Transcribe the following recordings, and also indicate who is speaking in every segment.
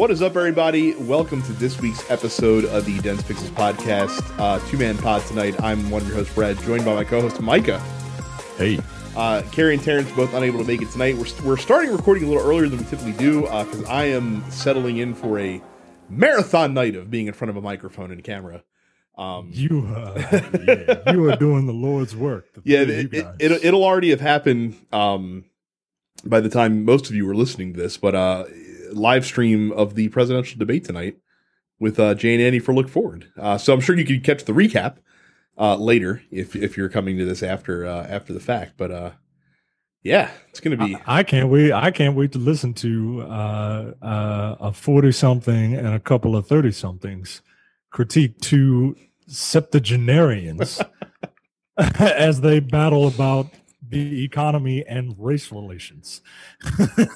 Speaker 1: What is up, everybody? Welcome to this week's episode of the Dense Pixels podcast. Uh, Two man pod tonight. I'm one of your hosts, Brad, joined by my co host, Micah.
Speaker 2: Hey.
Speaker 1: Uh, Carrie and Terrence both unable to make it tonight. We're, we're starting recording a little earlier than we typically do because I am settling in for a marathon night of being in front of a microphone and camera. Um,
Speaker 2: You, uh, yeah, you are doing the Lord's work. The
Speaker 1: yeah, it,
Speaker 2: it,
Speaker 1: it,
Speaker 2: will
Speaker 1: it'll already have happened um, by the time most of you are listening to this, but uh, live stream of the presidential debate tonight with uh, Jay and Andy for Look Forward. Uh, so I'm sure you could catch the recap uh, later if if you're coming to this after uh, after the fact. But uh, yeah, it's going to be.
Speaker 2: I, I can't wait. I can't wait to listen to uh, uh, a forty-something and a couple of thirty-somethings critique two septuagenarians as they battle about the economy and race relations.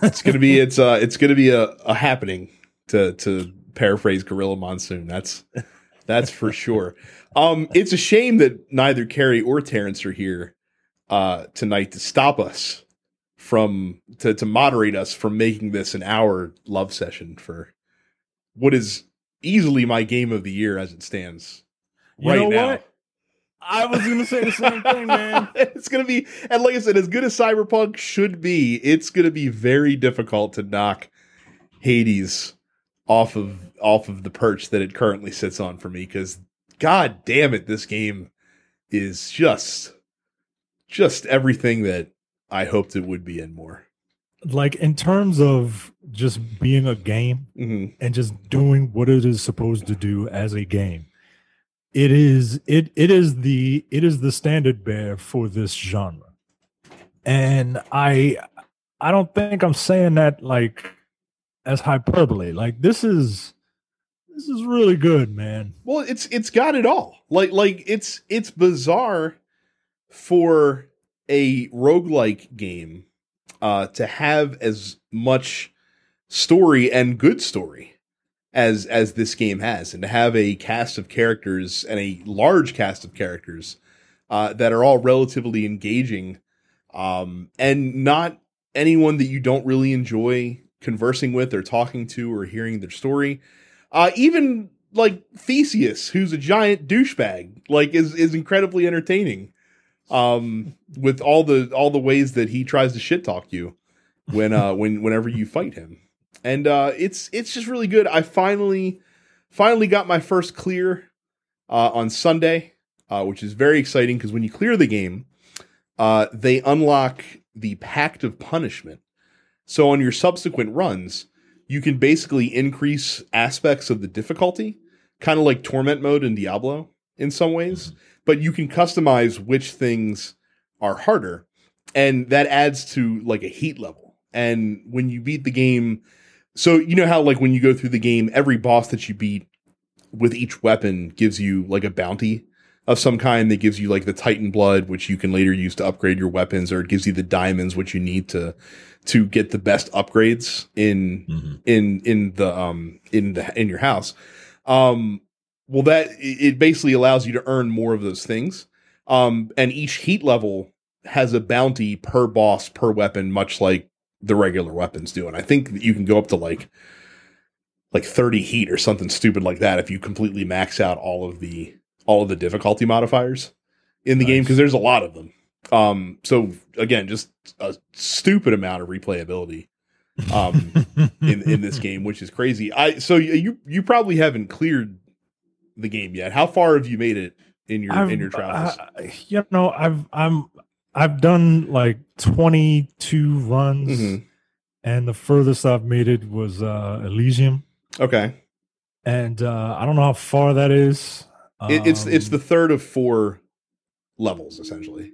Speaker 1: it's going to be it's uh it's going to be a, a happening to to paraphrase Gorilla Monsoon. That's that's for sure. Um, it's a shame that neither Carrie or Terrence are here uh tonight to stop us from to to moderate us from making this an hour love session for what is easily my game of the year as it stands
Speaker 2: You
Speaker 1: right
Speaker 2: know
Speaker 1: now.
Speaker 2: what? I was going to say the same thing, man.
Speaker 1: it's gonna be, and like I said, as good as Cyberpunk should be, it's gonna be very difficult to knock Hades off of off of the perch that it currently sits on for me. Because God damn it, this game is just just everything that I hoped it would be and more.
Speaker 2: Like in terms of just being a game,
Speaker 1: hmm
Speaker 2: and just doing what it is supposed to do as a game. It is it it is the it is the standard bearer for this genre. And I I don't think I'm saying that like as hyperbole. Like this is this is really good, man.
Speaker 1: Well, it's it's got it all. Like like it's it's bizarre for a roguelike game uh to have as much story and good story as as this game has and to have a cast of characters and a large cast of characters uh that are all relatively engaging um and not anyone that you don't really enjoy conversing with or talking to or hearing their story uh, even like Theseus, who's a giant douchebag, like is is incredibly entertaining. Um, with all the all the ways that he tries to shit talk you when uh when whenever you fight him, and uh, it's it's just really good. I finally finally got my first clear uh, on Sunday, uh, which is very exciting because when you clear the game, uh, they unlock the Pact of Punishment. So on your subsequent runs, you can basically increase aspects of the difficulty, kind of like torment mode in Diablo in some ways, but you can customize which things are harder, and that adds to like a heat level. And when you beat the game, so you know how like when you go through the game, every boss that you beat with each weapon gives you like a bounty of some kind that gives you like the Titan blood, which you can later use to upgrade your weapons, or it gives you the diamonds, which you need to to get the best upgrades in in in the um in the in your house. Um, well, that it it basically allows you to earn more of those things. Um, and each heat level has a bounty per boss per weapon, much like the regular weapons do. And I think that you can go up to like like 30 heat or something stupid like that if you completely max out all of the all of the difficulty modifiers in the game because there's a lot of them. Um, so again, just a stupid amount of replayability um in in this game, which is crazy. I so you you probably haven't cleared the game yet. How far have you made it in your
Speaker 2: I've-
Speaker 1: in your travels?
Speaker 2: I- you know, I've I'm I've done like 22 runs,
Speaker 1: Mhm.
Speaker 2: and the furthest I've made it was uh, Elysium,
Speaker 1: Okay,
Speaker 2: and uh, I don't know how far that is.
Speaker 1: it, it's it's
Speaker 2: Um,
Speaker 1: the third of four levels essentially.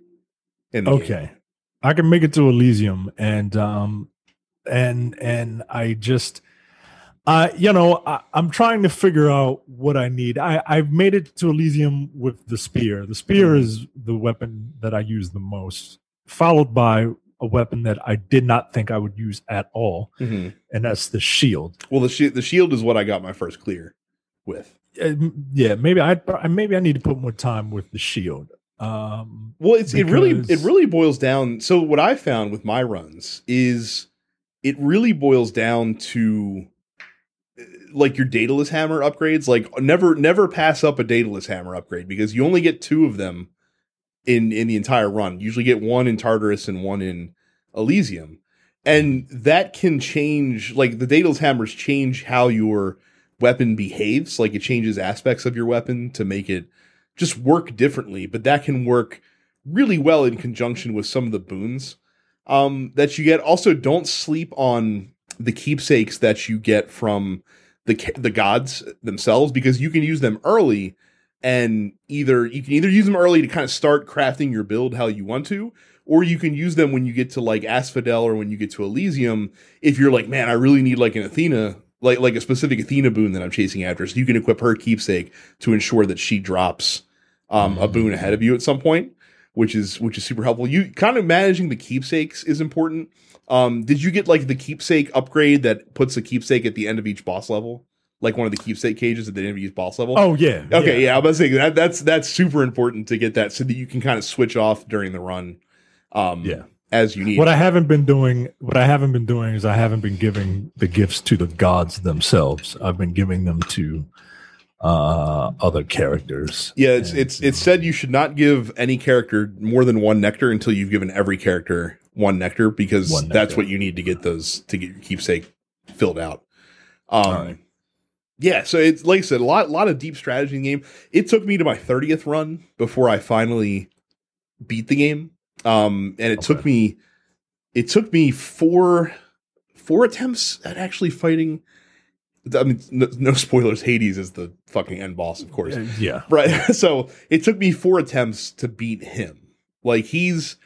Speaker 1: In the game.
Speaker 2: okay. I can make it to Elysium, and um, and and I just, I you know, I, I'm trying to figure out what I need. I I've made it to Elysium with the spear. The spear
Speaker 1: Mhm.
Speaker 2: is the weapon that I use the most, followed by a weapon that I did not think I would use at all,
Speaker 1: Mhm.
Speaker 2: and that's the shield.
Speaker 1: Well, the shi- the shield is what I got my first clear with.
Speaker 2: Uh, yeah, maybe I maybe I need to put more time with the shield. Um,
Speaker 1: Well, it's it really it really boils down. So what I found with my runs is it really boils down to like your Daedalus hammer upgrades, like never never pass up a Daedalus hammer upgrade because you only get two of them in in the entire run. You usually get one in Tartarus and one in Elysium. And that can change like the Daedalus hammers change how your weapon behaves, like it changes aspects of your weapon to make it just work differently, but that can work really well in conjunction with some of the boons um, that you get. Also, don't sleep on the keepsakes that you get from the the gods themselves because you can use them early and either you can either use them early to kind of start crafting your build how you want to or you can use them when you get to like Asphodel or when you get to Elysium. If you're like man I really need like an Athena like like a specific Athena boon that I'm chasing after so you can equip her keepsake to ensure that she drops um, a boon ahead of you at some point which is which is super helpful you kind of managing the keepsakes is important um, did you get like the keepsake upgrade that puts a keepsake at the end of each boss level? Like one of the keepsake cages at the end of each boss level?
Speaker 2: Oh yeah.
Speaker 1: Okay, yeah, yeah I was saying that that's that's super important to get that so that you can kind of switch off during the run. Um
Speaker 2: Yeah.
Speaker 1: as you need.
Speaker 2: What I haven't been doing, what I haven't been doing is I haven't been giving the gifts to the gods themselves. I've been giving them to uh other characters.
Speaker 1: yeah, it's
Speaker 2: And,
Speaker 1: it's it's said you should not give any character more than one nectar until you've given every character one nectar because
Speaker 2: One
Speaker 1: that's what you need to get those to get your keepsake filled out. Um. Yeah, so it's like I said, a lot, lot of deep strategy in the game. It took me to my thirtieth run before I finally beat the game, um, and it took me, it took me four, four attempts at actually fighting. I mean, no, no spoilers. Hades is the fucking end boss, of course,
Speaker 2: Uh, yeah.
Speaker 1: right? So it took me four attempts to beat him. Like he's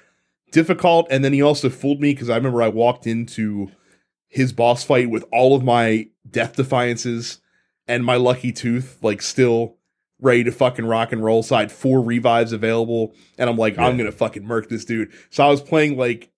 Speaker 1: difficult, and then he also fooled me because I remember I walked into his boss fight with all of my death defiances and my lucky tooth like still ready to fucking rock and roll. So I had four revives available, and I'm like, I'm gonna fucking murk this dude. So I was playing like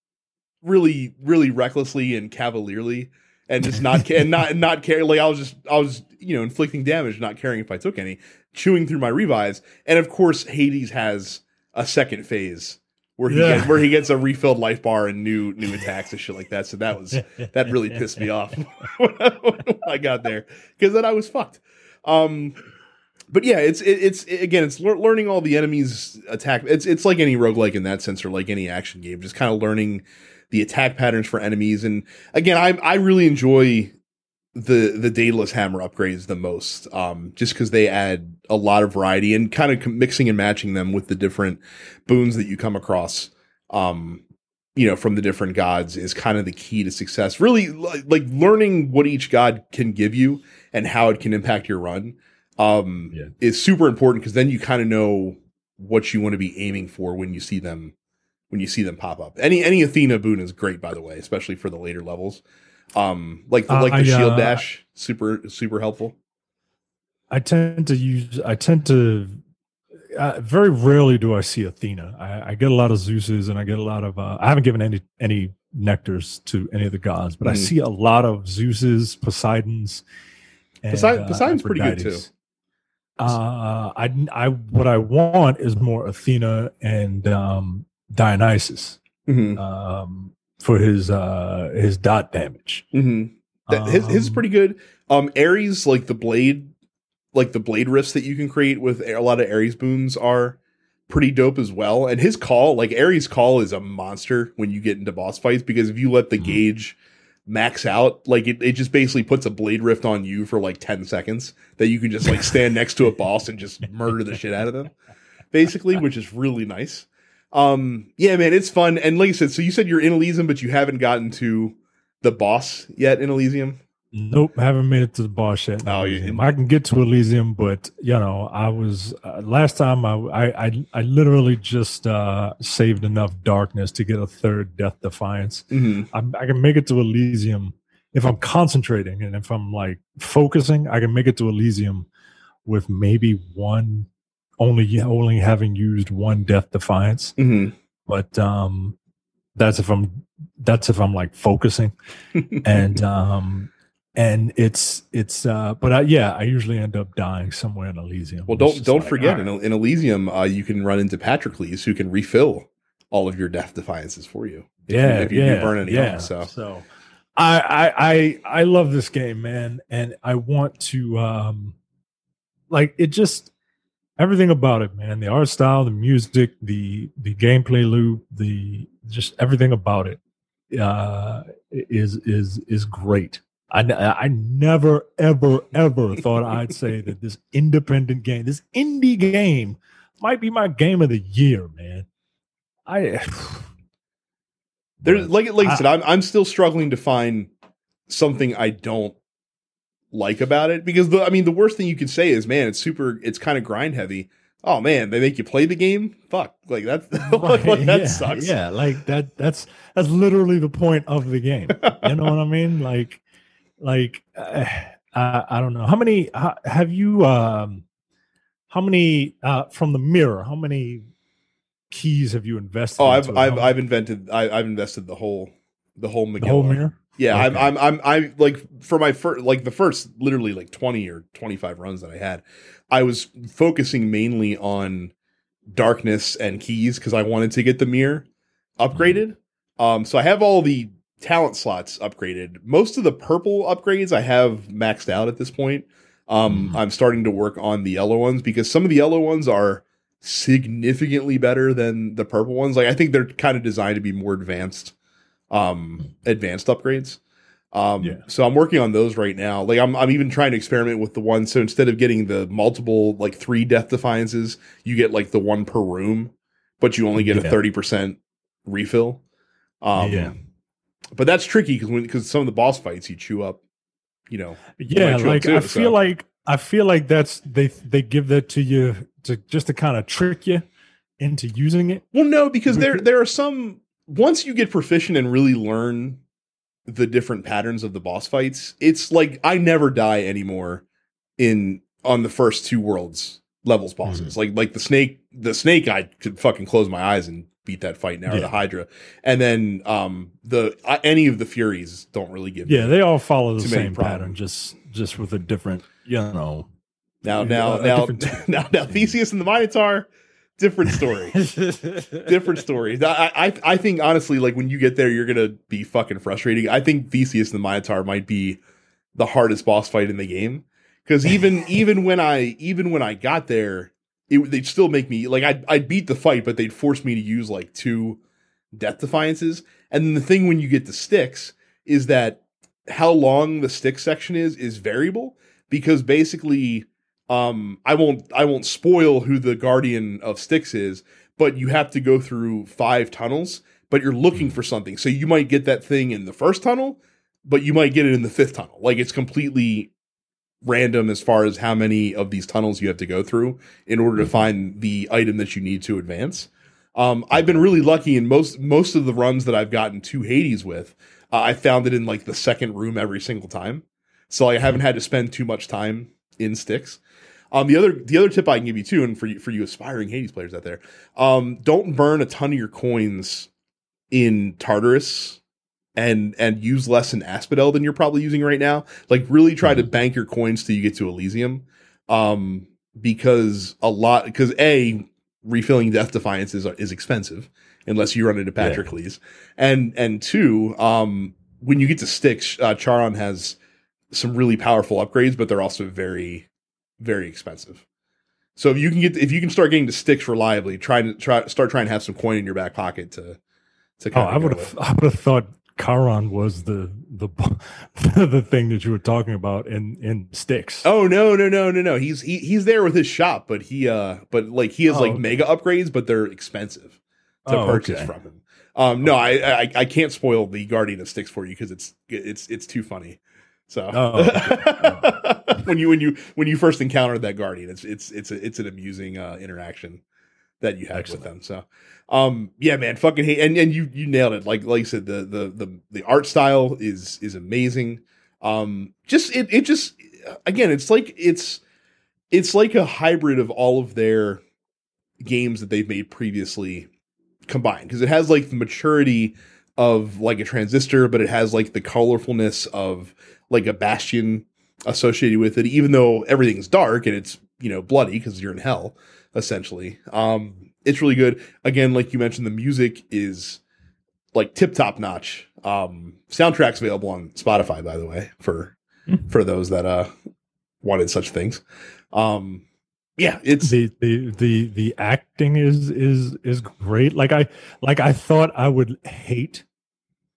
Speaker 1: really, really recklessly and cavalierly, and just not ca- and not not care. Like I was just I was you know inflicting damage, not caring if I took any, chewing through my revives, and of course Hades has a second phase. Where he,
Speaker 2: Yeah.
Speaker 1: gets, where he gets a refilled life bar and new new attacks and shit like that. So that was that really pissed me off when I got there because then I was fucked. Um, but yeah, it's it, it's it- again, it's lear- learning all the enemies' attack. It's it's like any roguelike in that sense, or like any action game, just kind of learning the attack patterns for enemies. And again, I I really enjoy the the Daedalus hammer upgrades the most, um, just because they add a lot of variety and kind of mixing and matching them with the different boons that you come across. Um, you know, from the different gods is kind of the key to success. Really, like, like learning what each god can give you and how it can impact your run um,
Speaker 2: Yeah.
Speaker 1: is super important because then you kind of know what you want to be aiming for when you see them when you see them pop up. Any any Athena boon is great, by the way, especially for the later levels. Um, like the,
Speaker 2: Uh,
Speaker 1: like the
Speaker 2: I,
Speaker 1: shield
Speaker 2: uh,
Speaker 1: dash, super super helpful.
Speaker 2: I tend to use. I tend to. Uh, very rarely do I see Athena. I, I get a lot of Zeus's, and I get a lot of. Uh, I haven't given any any nectars to any of the gods, but I
Speaker 1: Mhm.
Speaker 2: see a lot of Zeus's, Poseidon's. And,
Speaker 1: Poseidon- Poseidon's pretty good,
Speaker 2: too. Uh, I I what I want is more Athena and um, Dionysus
Speaker 1: hmm
Speaker 2: um, for his uh, his dot damage.
Speaker 1: hmm That, his his is
Speaker 2: Um,
Speaker 1: pretty good. Um, Ares, like the blade, like the blade rifts that you can create with a lot of Ares boons are pretty dope as well. And his call, like Ares' call, is a monster when you get into boss fights because if you let the
Speaker 2: Mhm.
Speaker 1: gauge max out, like it, it just basically puts a blade rift on you for like ten seconds that you can just like stand next to a boss and just murder the shit out of them, basically, which is really nice. Um, yeah, man, it's fun. And like I said, so you said you're in Elysium, but you haven't gotten to the boss yet in Elysium.
Speaker 2: Nope, I haven't made it to the boss yet.
Speaker 1: Oh,
Speaker 2: Elysium. I can get to Elysium, but you know, I was uh, last time I, I I I literally just uh saved enough darkness to get a third Death Defiance.
Speaker 1: Mm-hmm.
Speaker 2: I, I can make it to Elysium if I'm concentrating and if I'm like focusing. I can make it to Elysium with maybe one, only only having used one Death Defiance.
Speaker 1: Mm-hmm.
Speaker 2: But um, that's if I'm that's if I'm like focusing and um and it's it's uh but I, yeah i usually end up dying somewhere in elysium
Speaker 1: well, don't don't
Speaker 2: like,
Speaker 1: forget in,
Speaker 2: right.
Speaker 1: in Elysium, uh, you can run into Patroclus, who can refill all of your death defiances for you.
Speaker 2: yeah
Speaker 1: if you
Speaker 2: yeah
Speaker 1: burn any
Speaker 2: yeah
Speaker 1: off, so.
Speaker 2: so I, I I I love this game, man, and I want to um like it just everything about it, man. The art style, the music, the the gameplay loop, the just everything about it uh is is is great. I, I never ever ever thought I'd say that this independent game, this indie game, might be my game of the year, man. I
Speaker 1: there's like like I said, I'm I'm still struggling to find something I don't like about it because the I mean the worst thing you can say is man, it's super it's kind of grind heavy. Oh man, they make you play the game? Fuck. Like that like, that
Speaker 2: yeah,
Speaker 1: sucks.
Speaker 2: Yeah, like that that's that's literally the point of the game. you know what I mean? Like like uh, I, I don't know. How many how, have you um how many uh from the mirror, how many keys have you invested?
Speaker 1: Oh, I've I've, I've invented I, have invested the whole the whole
Speaker 2: Magilla. The whole mirror.
Speaker 1: Yeah, okay. I'm I'm I'm I like for my first like the first literally like 20 or 25 runs that I had, I was focusing mainly on darkness and keys because I wanted to get the mirror upgraded. Mm-hmm. Um, so I have all the talent slots upgraded. Most of the purple upgrades I have maxed out at this point. Um, mm-hmm. I'm starting to work on the yellow ones because some of the yellow ones are significantly better than the purple ones. Like I think they're kind of designed to be more advanced, um, advanced upgrades. Um, yeah. so I'm working on those right now. Like I'm, I'm even trying to experiment with the one. So instead of getting the multiple, like three death defiances, you get like the one per room, but you only get yeah. a 30% refill. Um, yeah. But that's tricky because when, because some of the boss fights you chew up, you know.
Speaker 2: Yeah. Like too, I feel so. like, I feel like that's, they, they give that to you to just to kind of trick you into using it?
Speaker 1: Well, no, because there there are some once you get proficient and really learn the different patterns of the boss fights, it's like I never die anymore in on the first two worlds levels bosses. Mm-hmm. Like like the snake the snake I could fucking close my eyes and beat that fight now yeah. or the hydra and then um the uh, any of the furies don't really give
Speaker 2: yeah they all follow the same pattern just just with a different you know
Speaker 1: now, now, now, now, now, Theseus and the Minotaur, different story. different story. I, I, I think honestly, like when you get there, you're gonna be fucking frustrating. I think Theseus and the Minotaur might be the hardest boss fight in the game because even even when I even when I got there, it, they'd still make me like I'd I'd beat the fight, but they'd force me to use like two death defiances. And then the thing when you get the Styx is that how long the stick section is is variable because basically um, I won't I won't spoil who the guardian of Styx is, but you have to go through five tunnels, but you're looking for something. So you might get that thing in the first tunnel, but you might get it in the fifth tunnel. Like it's completely random as far as how many of these tunnels you have to go through in order to mm-hmm. find the item that you need to advance. Um, I've been really lucky in most most of the runs that I've gotten to Hades with. Uh, I found it in like the second room every single time, so I haven't had to spend too much time in Styx. Um, the other the other tip I can give you too, and for you for you aspiring Hades players out there, um, don't burn a ton of your coins in Tartarus and and use less in Asphodel than you're probably using right now. Like really try mm-hmm. to bank your coins till you get to Elysium. Um, because a lot because a refilling Death Defiance is, is expensive unless you run into Patroclus, yeah. and and two, um, when you get to Styx, uh, Charon has some really powerful upgrades, but they're also very very expensive. So if you can get if you can start getting to Styx reliably, try to try start trying to have some coin in your back pocket to to
Speaker 2: kind oh, I would have I would have thought Charon was the the the thing that you were talking about in in Styx.
Speaker 1: Oh no no no no no he's he, he's there with his shop, but he uh but like he has oh, like okay. mega upgrades, but they're expensive to oh, purchase okay. from him. Um no I, I I can't spoil the Guardian of Styx for you because it's it's it's too funny. So oh, okay. when you when you when you first encountered that guardian, it's it's it's a, it's an amusing uh, interaction that you had Excellent. with them. So um yeah, man, fucking hate and and you you nailed it. Like like I said, the the the the art style is is amazing. Um just it it just again, it's like it's it's like a hybrid of all of their games that they've made previously combined because it has like the maturity of like a transistor, but it has like the colorfulness of like a bastion associated with it, even though everything's dark and it's you know bloody because you're in hell essentially. Um, it's really good. Again, like you mentioned, the music is like tip top notch. Um, soundtracks available on Spotify, by the way, for
Speaker 2: Hmm.
Speaker 1: for those that uh wanted such things. Um, yeah, it's
Speaker 2: the the the the acting is is is great. Like I like I thought I would hate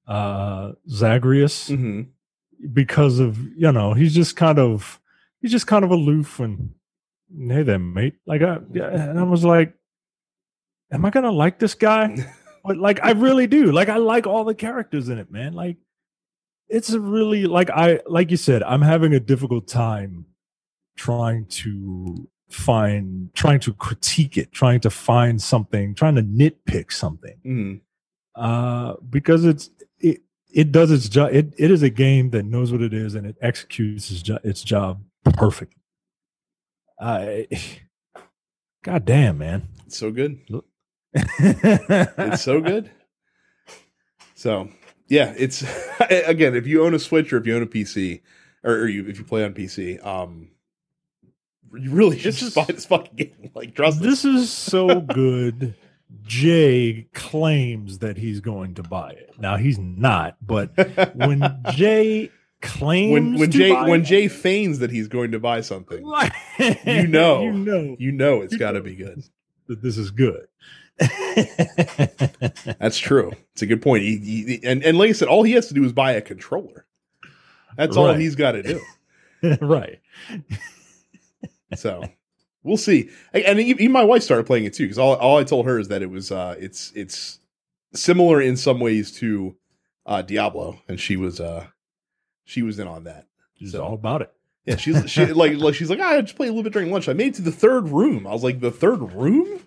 Speaker 2: uh Zagreus
Speaker 1: mhm.
Speaker 2: Because of you know he's just kind of he's just kind of aloof and hey there mate. Like I yeah, and I was like am I gonna like this guy? But like I really do. Like I like all the characters in it man. Like it's a really like I like you said I'm having a difficult time trying to find trying to critique it trying to find something trying to nitpick something.
Speaker 1: Mhm.
Speaker 2: uh, because it's it it does its job. It it is a game that knows what it is and it executes its, jo- its job perfect. I, God damn, man,
Speaker 1: it's so good.
Speaker 2: it's
Speaker 1: It's so good. So yeah, it's again if you own a Switch or if you own a PC or, or you if you play on PC, um, you really should just buy this fucking game. Like trust
Speaker 2: This is so good. Jay claims that he's going to buy it. Now he's not, but when Jay claims
Speaker 1: when when Jay when
Speaker 2: it,
Speaker 1: Jay feigns that he's going to buy something,
Speaker 2: you
Speaker 1: know.
Speaker 2: you know
Speaker 1: you know it's got to be good.
Speaker 2: that this is good.
Speaker 1: That's true. It's a good point. He, he- and and like I said, all he has to do is buy a controller. That's all he's got to do.
Speaker 2: right.
Speaker 1: So we'll see. And even my wife started playing it too because all, all I told her is that it was uh it's it's similar in some ways to uh Diablo, and she was uh she was in on that.
Speaker 2: She's
Speaker 1: So-
Speaker 2: all about it.
Speaker 1: Yeah, she's she like like she's like "Ah, I just played a little bit during lunch. I made it to the third room. I was like the third room.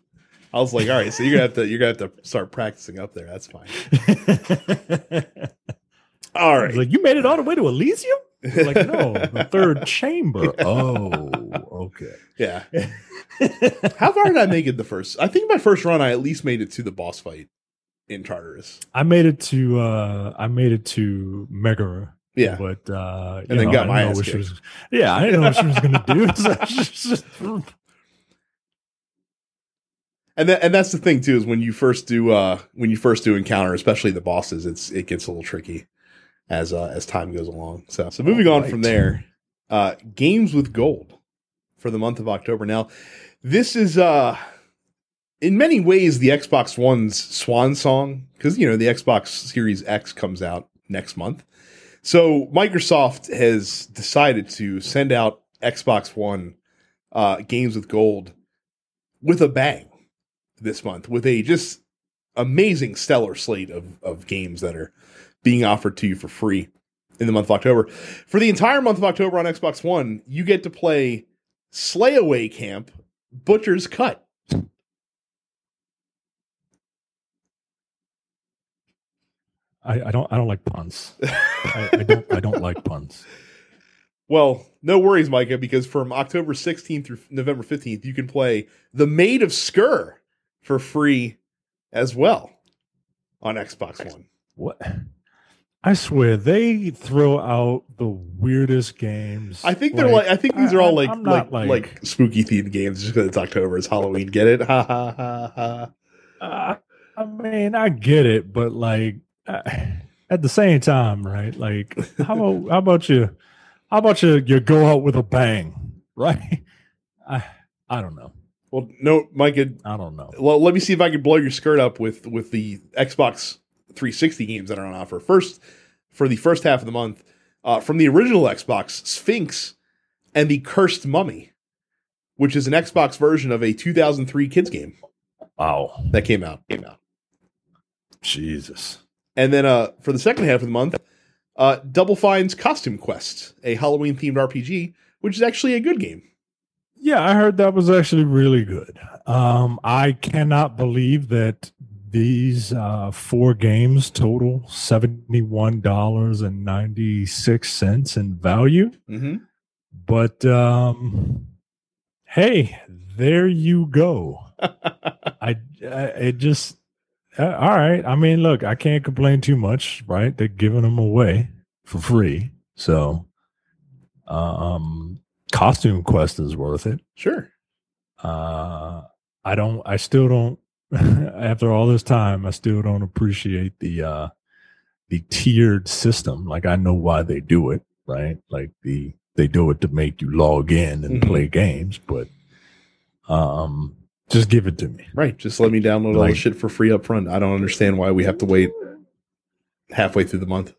Speaker 1: I was like, all right, so you're gonna have to you're gonna have to start practicing up there. That's fine. all right,
Speaker 2: like you made it all the way to Elysium. Like no, the third chamber. Oh, okay.
Speaker 1: yeah. How far did I make it the first? I think my first run, I at least made it to the boss fight in Tartarus.
Speaker 2: I made it to uh I made it to Megara.
Speaker 1: Yeah.
Speaker 2: But uh
Speaker 1: And then got my ass
Speaker 2: she
Speaker 1: kicked.
Speaker 2: was Yeah, I didn't know what she was gonna do. So just- just-
Speaker 1: And that, and that's the thing too is when you first do uh when you first do encounter, especially the bosses, it's it gets a little tricky as uh as time goes along. So so moving on from there, uh games with gold for the month of October. Now, this is uh in many ways the Xbox One's swan song because you know the Xbox Series X comes out next month. So Microsoft has decided to send out Xbox One uh, games with gold with a bang this month with a just amazing stellar slate of, of games that are being offered to you for free in the month of October. For the entire month of October on Xbox One, you get to play Slayaway Camp Butcher's Cut.
Speaker 2: I, I don't I don't like puns. I, I don't I don't like puns.
Speaker 1: Well, no worries, Micah, because from October 16th through November 15th, you can play The Maid of Sker for free as well on Xbox One.
Speaker 2: What I swear they throw out the weirdest games.
Speaker 1: I think they're like, I think these are all
Speaker 2: I-
Speaker 1: like
Speaker 2: I'm
Speaker 1: like, like spooky themed games just because it's October, it's Halloween. Get it? Ha ha ha ha.
Speaker 2: Uh, I mean, I get it, but like uh, at the same time, right? Like, how about how about you? How about you? You go out with a bang, right? I I don't know.
Speaker 1: Well, no, Micah.
Speaker 2: I don't know.
Speaker 1: Well, let me see if I can blow your skirt up with with the Xbox 360 games that are on offer. First, for the first half of the month, uh, from the original Xbox, Sphinx and the Cursed Mummy, which is an Xbox version of a 2003 kids game
Speaker 2: Wow,
Speaker 1: that came out. Came out.
Speaker 2: Jesus.
Speaker 1: And then uh, for the second half of the month, uh, Double Fine's Costume Quest, a Halloween themed RPG, which is actually a good game.
Speaker 2: Yeah, I heard that was actually really good. Um, I cannot believe that these uh, four games total seventy one dollars and ninety six cents in value.
Speaker 1: Mm-hmm.
Speaker 2: But um, hey, there you go. I, I it just uh, all right. I mean, look, I can't complain too much, right? They're giving them away for free, so um, costume quest is worth it.
Speaker 1: Sure.
Speaker 2: Uh, I don't. I still don't after all this time, I still don't appreciate the uh the tiered system. Like I know why they do it, right? Like the they do it to make you log in and
Speaker 1: Mhm.
Speaker 2: play games, but um just give it to me.
Speaker 1: Right. Just let me download all the shit for free up front. I don't understand why we have to wait halfway through the month.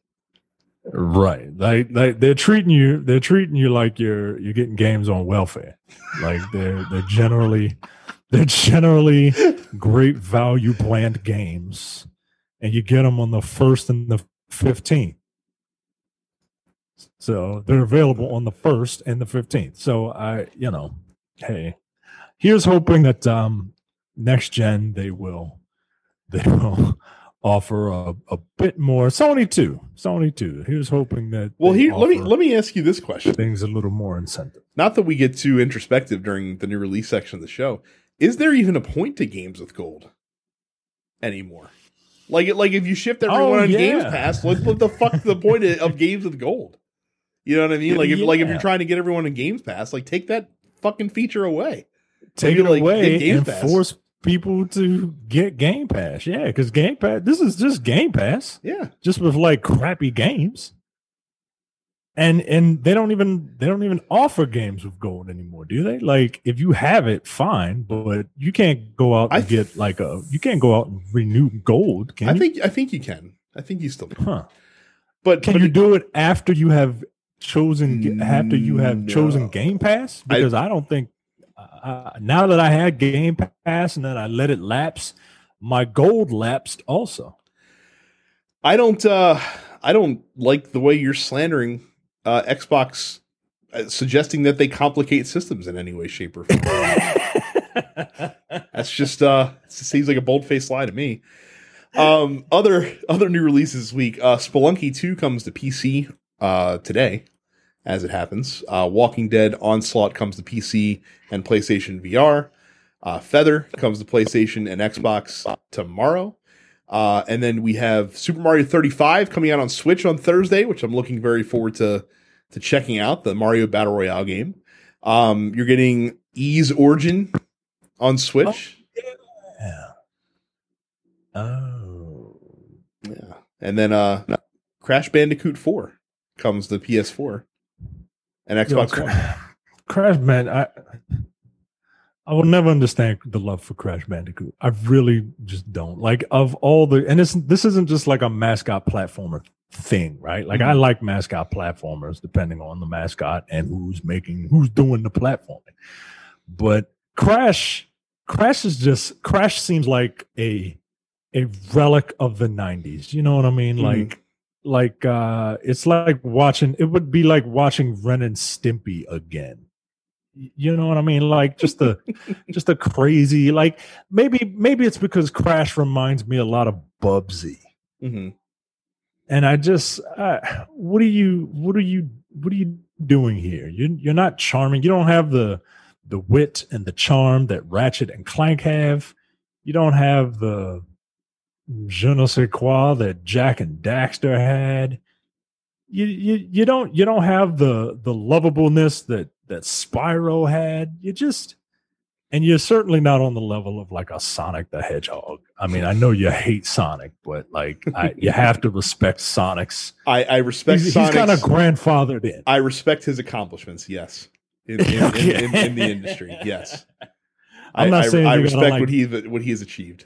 Speaker 2: Right. Like like they're treating you they're treating you like you're you're getting games on welfare. Like they're they're generally they're generally great value planned games and you get them on the 1st and the 15th. So they're available on the 1st and the 15th. So I, you know, hey, here's hoping that um next gen they will they will offer a, a bit more Sony 2. Sony 2. Here's hoping that
Speaker 1: Well, here let me let me ask you this question.
Speaker 2: things a little more incentive.
Speaker 1: Not that we get too introspective during the new release section of the show. Is there even a point to games with gold anymore? Like like if you shift everyone
Speaker 2: Oh,
Speaker 1: on
Speaker 2: yeah.
Speaker 1: Games Pass, what, what the fuck the point of, games with gold? You know what I mean? Like if like if you're trying to get everyone in Games Pass, like take that fucking feature away.
Speaker 2: Take
Speaker 1: Maybe,
Speaker 2: it
Speaker 1: like,
Speaker 2: away
Speaker 1: Game
Speaker 2: and
Speaker 1: Pass.
Speaker 2: force people to get Game Pass. Yeah, because Game Pass, this is just Game Pass,
Speaker 1: Yeah.
Speaker 2: just with like crappy games. And and they don't even they don't even offer games with gold anymore, do they? Like if you have it, fine, but you can't go out
Speaker 1: I
Speaker 2: and get like a you can't go out and renew gold, can
Speaker 1: I
Speaker 2: you?
Speaker 1: think I think you can. I think you still can.
Speaker 2: huh.
Speaker 1: But
Speaker 2: Can
Speaker 1: but
Speaker 2: you do it after you have chosen after you have
Speaker 1: No.
Speaker 2: chosen Game Pass?
Speaker 1: I-
Speaker 2: Because I, don't think uh, now that I had Game Pass and then I let it lapse, my gold lapsed also.
Speaker 1: I don't uh I don't like the way you're slandering uh Xbox uh, suggesting that they complicate systems in any way shape or form. That's just uh it seems like a bold-faced lie to me. Um other other new releases this week, uh Spelunky 2 comes to PC uh today as it happens. Uh Walking Dead Onslaught comes to PC and PlayStation VR. Uh Feather comes to PlayStation and Xbox tomorrow. Uh, and then we have Super Mario 35 coming out on Switch on Thursday, which I'm looking very forward to to checking out the Mario Battle Royale game. Um, you're getting Ys Origin on Switch.
Speaker 2: yeah. Oh.
Speaker 1: Yeah. And then uh, Crash Bandicoot 4 comes to PS4 and
Speaker 2: Yo,
Speaker 1: Xbox
Speaker 2: Cra-
Speaker 1: One.
Speaker 2: Crash Man, I I will never understand the love for Crash Bandicoot. I really just don't. Like of all the and this this isn't just like a mascot platformer thing, right? Like I
Speaker 1: Mhm.
Speaker 2: like mascot platformers depending on the mascot and who's making who's doing the platforming. But Crash Crash is just Crash seems like a a relic of the 90s. You know what I mean?
Speaker 1: Mhm.
Speaker 2: Like like uh it's like watching it would be like watching Ren and Stimpy again. You know what I mean? Like just a just a crazy like maybe maybe it's because Crash reminds me a lot of Bubsy.
Speaker 1: hmm
Speaker 2: And I just uh, what are you what are you what are you doing here? You you're not charming. You don't have the the wit and the charm that Ratchet and Clank have. You don't have the je ne sais quoi that Jak and Daxter had. You you you don't you don't have the the lovableness that that Spyro had. You just and you're certainly not on the level of like a Sonic the Hedgehog. I mean, I know you hate Sonic, but like I, you have to respect Sonic's.
Speaker 1: I, I respect
Speaker 2: He's, he's kind of grandfathered in.
Speaker 1: I respect his accomplishments, yes. In, in,
Speaker 2: Okay.
Speaker 1: in- in the industry, yes.
Speaker 2: I'm
Speaker 1: I,
Speaker 2: not
Speaker 1: I-
Speaker 2: saying
Speaker 1: I respect
Speaker 2: like-
Speaker 1: what he what he has achieved.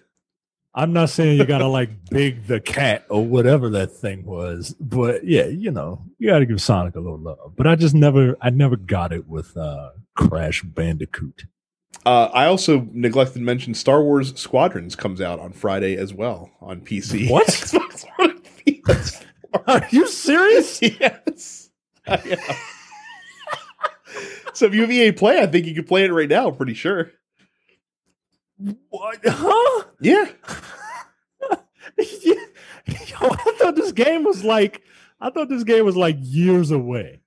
Speaker 2: I'm not saying you gotta like big the cat or whatever that thing was, but yeah, you know, you gotta give Sonic a little love. But I just never, I never got it with uh Crash Bandicoot.
Speaker 1: Uh, I also neglected to mention Star Wars Squadrons comes out on Friday as well on PC.
Speaker 2: What?
Speaker 1: Xbox One and PS4.
Speaker 2: Are you serious?
Speaker 1: yes. So if you have EA Play, I think you can play it right now. I'm pretty sure.
Speaker 2: What? Huh?
Speaker 1: Yeah.
Speaker 2: Yo, I thought this game was like, I thought this game was like years away.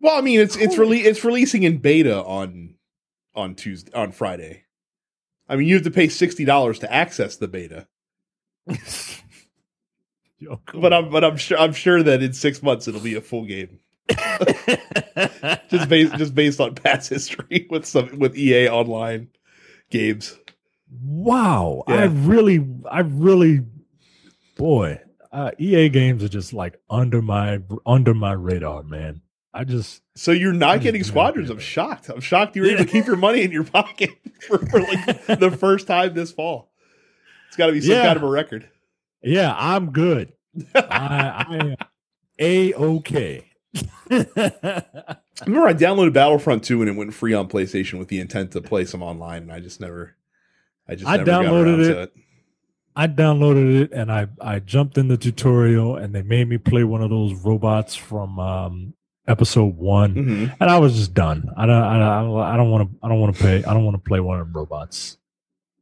Speaker 1: Well, I mean, it's it's rele- it's releasing in beta on on Tuesday on Friday. I mean, you have to pay sixty dollars to access the beta,
Speaker 2: Yo,
Speaker 1: but. I'm but I'm sure I'm sure that in six months it'll be a full game. just based just based on past history with some with EA online games.
Speaker 2: Wow, I really, I really, boy, uh, EA games are just like under my under my radar, man. I just
Speaker 1: So you're not
Speaker 2: just
Speaker 1: getting squadrons. I'm shocked. I'm shocked you were able to keep your money in your pocket for, for like the first time this fall. It's got to be some
Speaker 2: Yeah.
Speaker 1: kind of a record.
Speaker 2: yeah, I'm good. I, I am a okay.
Speaker 1: I remember I downloaded Battlefront 2 and it went free on PlayStation with the intent to play some online, and I just never, I just
Speaker 2: I downloaded it.
Speaker 1: to it.
Speaker 2: I downloaded it and I I jumped in the tutorial and they made me play one of those robots from um, episode one.
Speaker 1: Mhm.
Speaker 2: and I was just done. I don't. I don't. I don't want to. I don't want to play. I don't want to play one of them robots.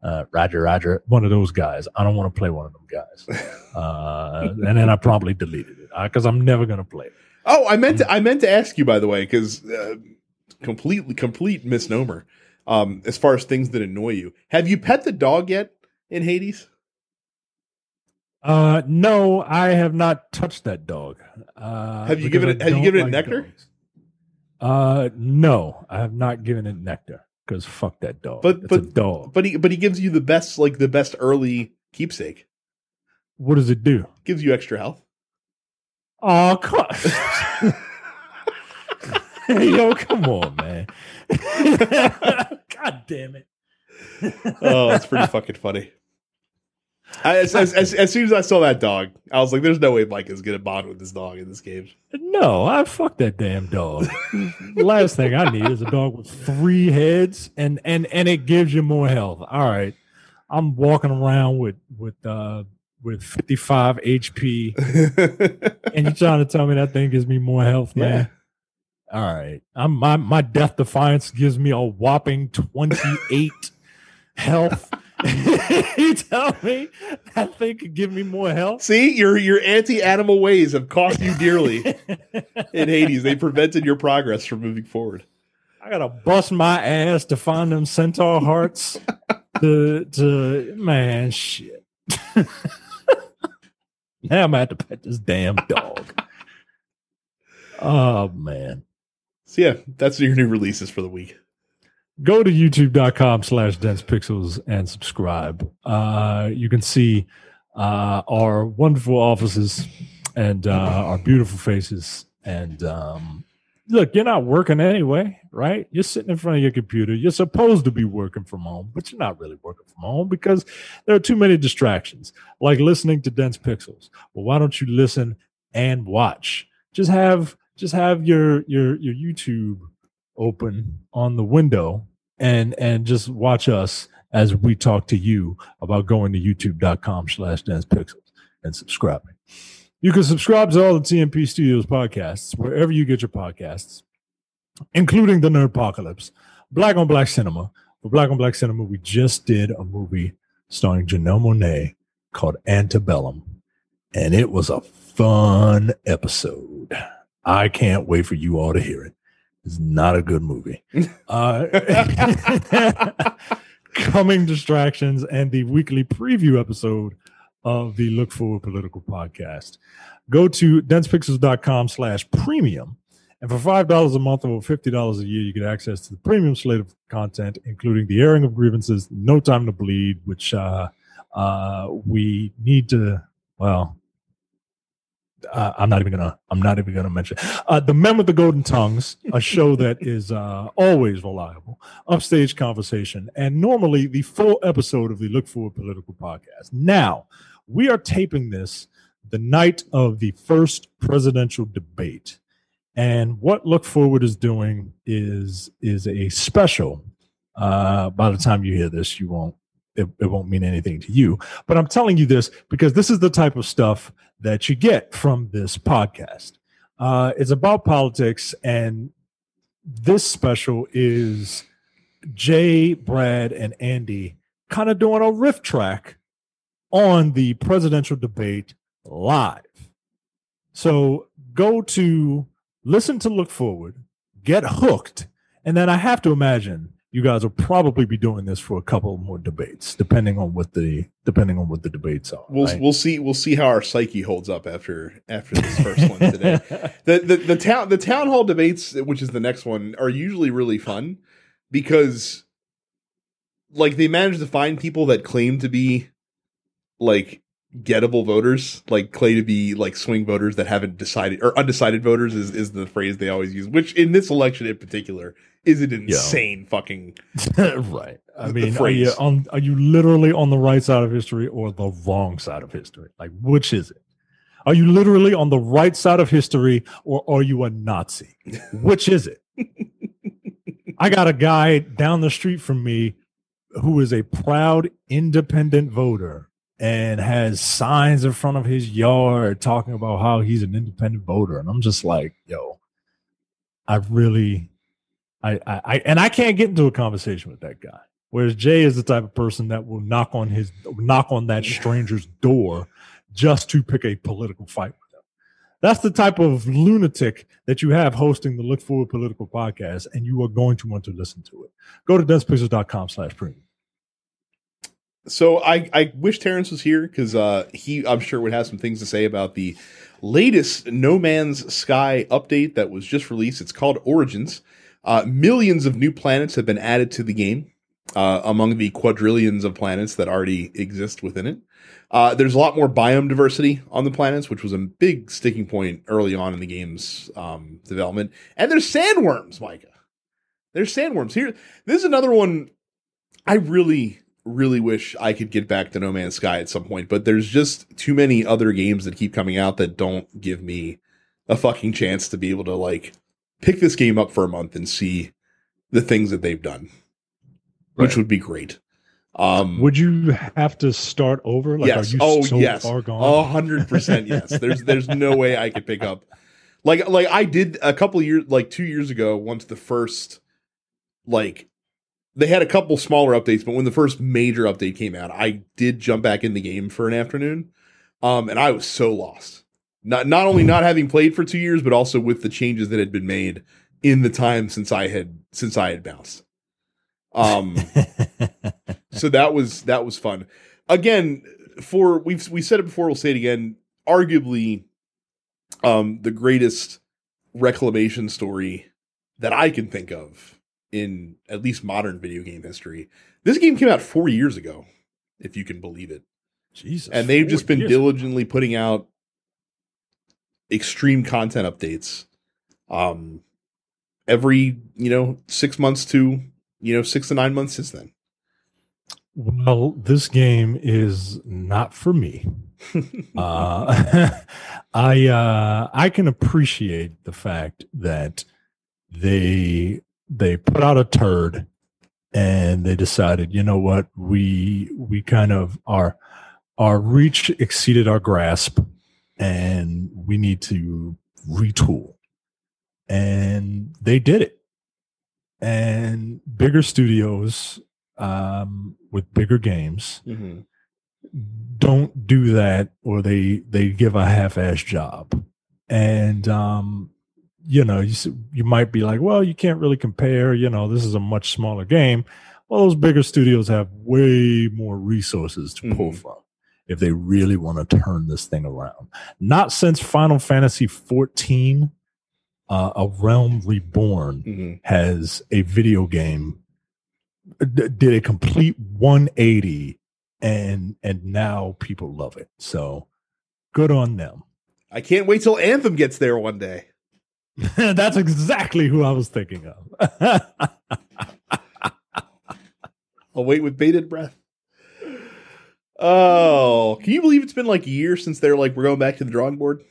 Speaker 2: Uh, Roger, Roger, one of those guys. I don't want to play one of them guys. Uh, and then I probably deleted it because I'm never gonna play. it.
Speaker 1: Oh, I meant to, I meant to ask you by the way because uh, completely complete misnomer. Um, as far as things that annoy you, have you pet the dog yet in Hades?
Speaker 2: Uh, no, I have not touched that dog. Uh,
Speaker 1: Have you given
Speaker 2: I
Speaker 1: it- have you given it nectar?
Speaker 2: dogs. Uh, no, I have not given it nectar because fuck that dog.
Speaker 1: But-
Speaker 2: it's
Speaker 1: but-
Speaker 2: a dog.
Speaker 1: But he but he gives you the best like the best early keepsake.
Speaker 2: What does it do?
Speaker 1: Gives you extra health.
Speaker 2: Oh, come Yo, come on, man. God damn it.
Speaker 1: Oh, that's pretty fucking funny. I, as, as, as, as soon as I saw that dog, I was like, "There's no way Mike is gonna bond with this dog in this game."
Speaker 2: No, I fuck that damn dog. Last thing I need is a dog with three heads and and and it gives you more health. All right. I'm walking around with with uh with 55 HP and you're trying to tell me that thing gives me more health, man. All right. I'm my my death defiance gives me a whopping 28 health. you tell me that thing could give me more health?
Speaker 1: See, your your anti-animal ways have cost you dearly in Hades. They prevented your progress from moving forward.
Speaker 2: I gotta bust my ass to find them centaur hearts. to to man, shit. now I'm gonna have to pet this damn dog. Oh man.
Speaker 1: So yeah, that's your new releases for the week.
Speaker 2: Go to youtube.com slash dense pixels and subscribe. Uh you can see uh our wonderful offices and uh our beautiful faces and um look, you're not working anyway, right? You're sitting in front of your computer. You're supposed to be working from home, but you're not really working from home because there are too many distractions, like listening to dense pixels. Well, why don't you listen and watch? Just have just have your your your YouTube open on the window and and just watch us as we talk to you about going to youtube.com slash dense pixels and subscribing. You can subscribe to all the TMP Studios podcasts wherever you get your podcasts, including the Nerd Apocalypse, Black on Black Cinema. For Black on Black Cinema, we just did a movie starring Janelle Monáe called Antebellum, and it was a fun episode. I can't wait for you all to hear it. It's not a good movie. uh, coming distractions and the weekly preview episode of the Look Forward Political Podcast. Go to densepixels.com slash premium. And for $5 a month or $50 a year, you get access to the premium slate of content, including the airing of grievances, No Time to Bleed, which uh, uh, we need to, well, uh, I'm not even gonna. I'm not even gonna mention uh, the Men with the Golden Tongues, a show that is uh, always reliable, upstage conversation, and normally the full episode of the Look Forward Political Podcast. Now we are taping this the night of the first presidential debate, and what Look Forward is doing is is a special. Uh, by the time you hear this, you won't. It, it won't mean anything to you, but I'm telling you this because this is the type of stuff that you get from this podcast. Uh, it's about politics, and this special is Jay, Brad, and Andy kind of doing a riff track on the presidential debate live. So go to listen to Look Forward, get hooked, and then I have to imagine you guys will probably be doing this for a couple more debates, depending on what the depending on what the debates are.
Speaker 1: We'll
Speaker 2: right?
Speaker 1: we'll see we'll see how our psyche holds up after after this first one today. The, the the town the town hall debates, which is the next one, are usually really fun because like they manage to find people that claim to be like gettable voters, like claim to be like swing voters that haven't decided or undecided voters is, is the phrase they always use, which in this election in particular is an insane fucking
Speaker 2: right. I mean, are you on are you literally on the right side of history or the wrong side of history? Like which is it? Are you literally on the right side of history or are you a Nazi? Which is it? I got a guy down the street from me who is a proud independent voter and has signs in front of his yard talking about how he's an independent voter. And I'm just like, yo, I really, I, I, I and I can't get into a conversation with that guy. Whereas Jay is the type of person that will knock on his knock on that stranger's door just to pick a political fight with him. That's the type of lunatic that you have hosting the Look Forward Political Podcast, and you are going to want to listen to it. Go to densepixels.com slash premium.
Speaker 1: So I, I wish Terrence was here because uh, he I'm sure would have some things to say about the latest No Man's Sky update that was just released. It's called Origins. Uh, millions of new planets have been added to the game uh, among the quadrillions of planets that already exist within it. Uh, there's a lot more biome diversity on the planets, which was a big sticking point early on in the game's um, development. And there's sandworms, Micah. There's sandworms here. This is another one I really really wish I could get back to No Man's Sky at some point, but there's just too many other games that keep coming out that don't give me a fucking chance to be able to like pick this game up for a month and see the things that they've done, which would be great. Um,
Speaker 2: Would you have to start over? Like,
Speaker 1: yes.
Speaker 2: are you
Speaker 1: oh,
Speaker 2: so
Speaker 1: yes. A hundred percent. Yes. There's there's no way I could pick up. Like like I did a couple of years, like two years ago, once the first like they had a couple smaller updates, but when the first major update came out, I did jump back in the game for an afternoon, um, and I was so lost. Not not only not having played for two years, but also with the changes that had been made in the time since I had since I had bounced. Um, so that was that was fun. Again, for we've we said it before, we'll say it again. Arguably, um, the greatest reclamation story that I can think of in at least modern video game history. This game came out four years ago, if you can believe it,
Speaker 2: Jesus.
Speaker 1: and they've just been
Speaker 2: years.
Speaker 1: diligently putting out extreme content updates. Um, every you know six months to you know six to nine months since then.
Speaker 2: Well, this game is not for me. uh, I uh, I can appreciate the fact that they they put out a turd and they decided, you know what, we we kind of our our reach exceeded our grasp and we need to retool. And they did it. And bigger studios um, with bigger games
Speaker 1: mm-hmm.
Speaker 2: don't do that or they they give a half-ass job and um you know you you might be like well you can't really compare you know this is a much smaller game well those bigger studios have way more resources to pull
Speaker 1: Mhm.
Speaker 2: from if they really want to turn this thing around not since final fantasy 14 uh, a realm reborn
Speaker 1: Mm-hmm.
Speaker 2: has a video game d- did a complete 180 and and now people love it so good on them
Speaker 1: I can't wait till Anthem gets there one day.
Speaker 2: that's exactly who i was thinking of
Speaker 1: I'll wait with bated breath. Oh, can you believe it's been like a year since they're like we're going back to the drawing board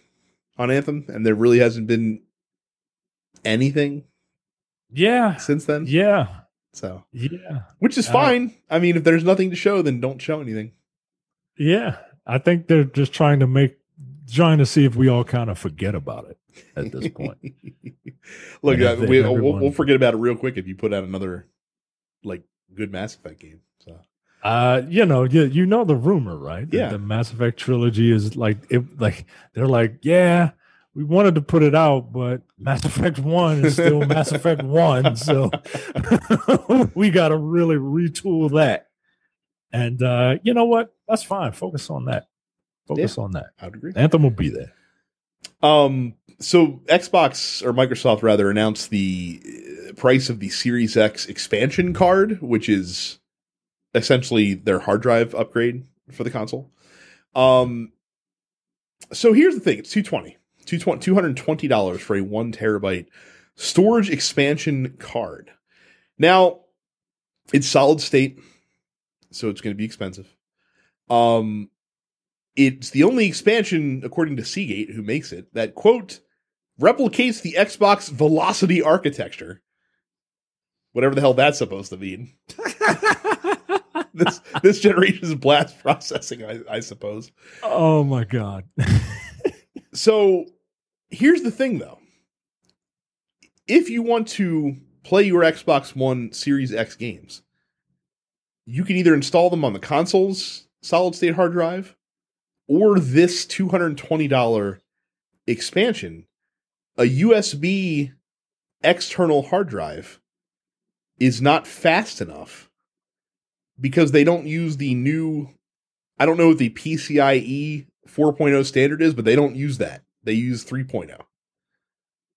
Speaker 1: on Anthem, and there really hasn't been anything
Speaker 2: yeah
Speaker 1: since then.
Speaker 2: yeah
Speaker 1: So,
Speaker 2: yeah
Speaker 1: which is
Speaker 2: Uh,
Speaker 1: fine. I mean, if there's nothing to show, then don't show anything.
Speaker 2: yeah i think they're just trying to make trying to see if we all kind of forget about it at this point
Speaker 1: Look, uh, we, we'll, we'll forget about it real quick if you put out another like good Mass Effect game.
Speaker 2: Uh, you know, you you know the rumor, right?
Speaker 1: Yeah.
Speaker 2: the Mass Effect trilogy is like it, like they're like, yeah, we wanted to put it out, but Mass Effect One is still Mass Effect One, so we got to really retool that. And uh, you know what? That's fine. Focus on that. Focus on that.
Speaker 1: I would agree.
Speaker 2: Anthem will be there.
Speaker 1: Um, so Xbox or Microsoft rather announced the uh, price of the Series X expansion card, which is essentially their hard drive upgrade for the console. Um, so here's the thing: it's 220 220 $220 for a one terabyte storage expansion card. Now, it's solid state, so it's going to be expensive. Um, it's the only expansion, according to Seagate, who makes it, that quote replicates the Xbox Velocity architecture. Whatever the hell that's supposed to mean. this this generation's blast processing, I, I suppose.
Speaker 2: Oh my god.
Speaker 1: so here's the thing though. If you want to play your Xbox One Series X games, you can either install them on the console's solid state hard drive or this $220 expansion, a USB external hard drive is not fast enough because they don't use the new I don't know what the PCIe 4.0 standard is, but they don't use that. They use 3.0.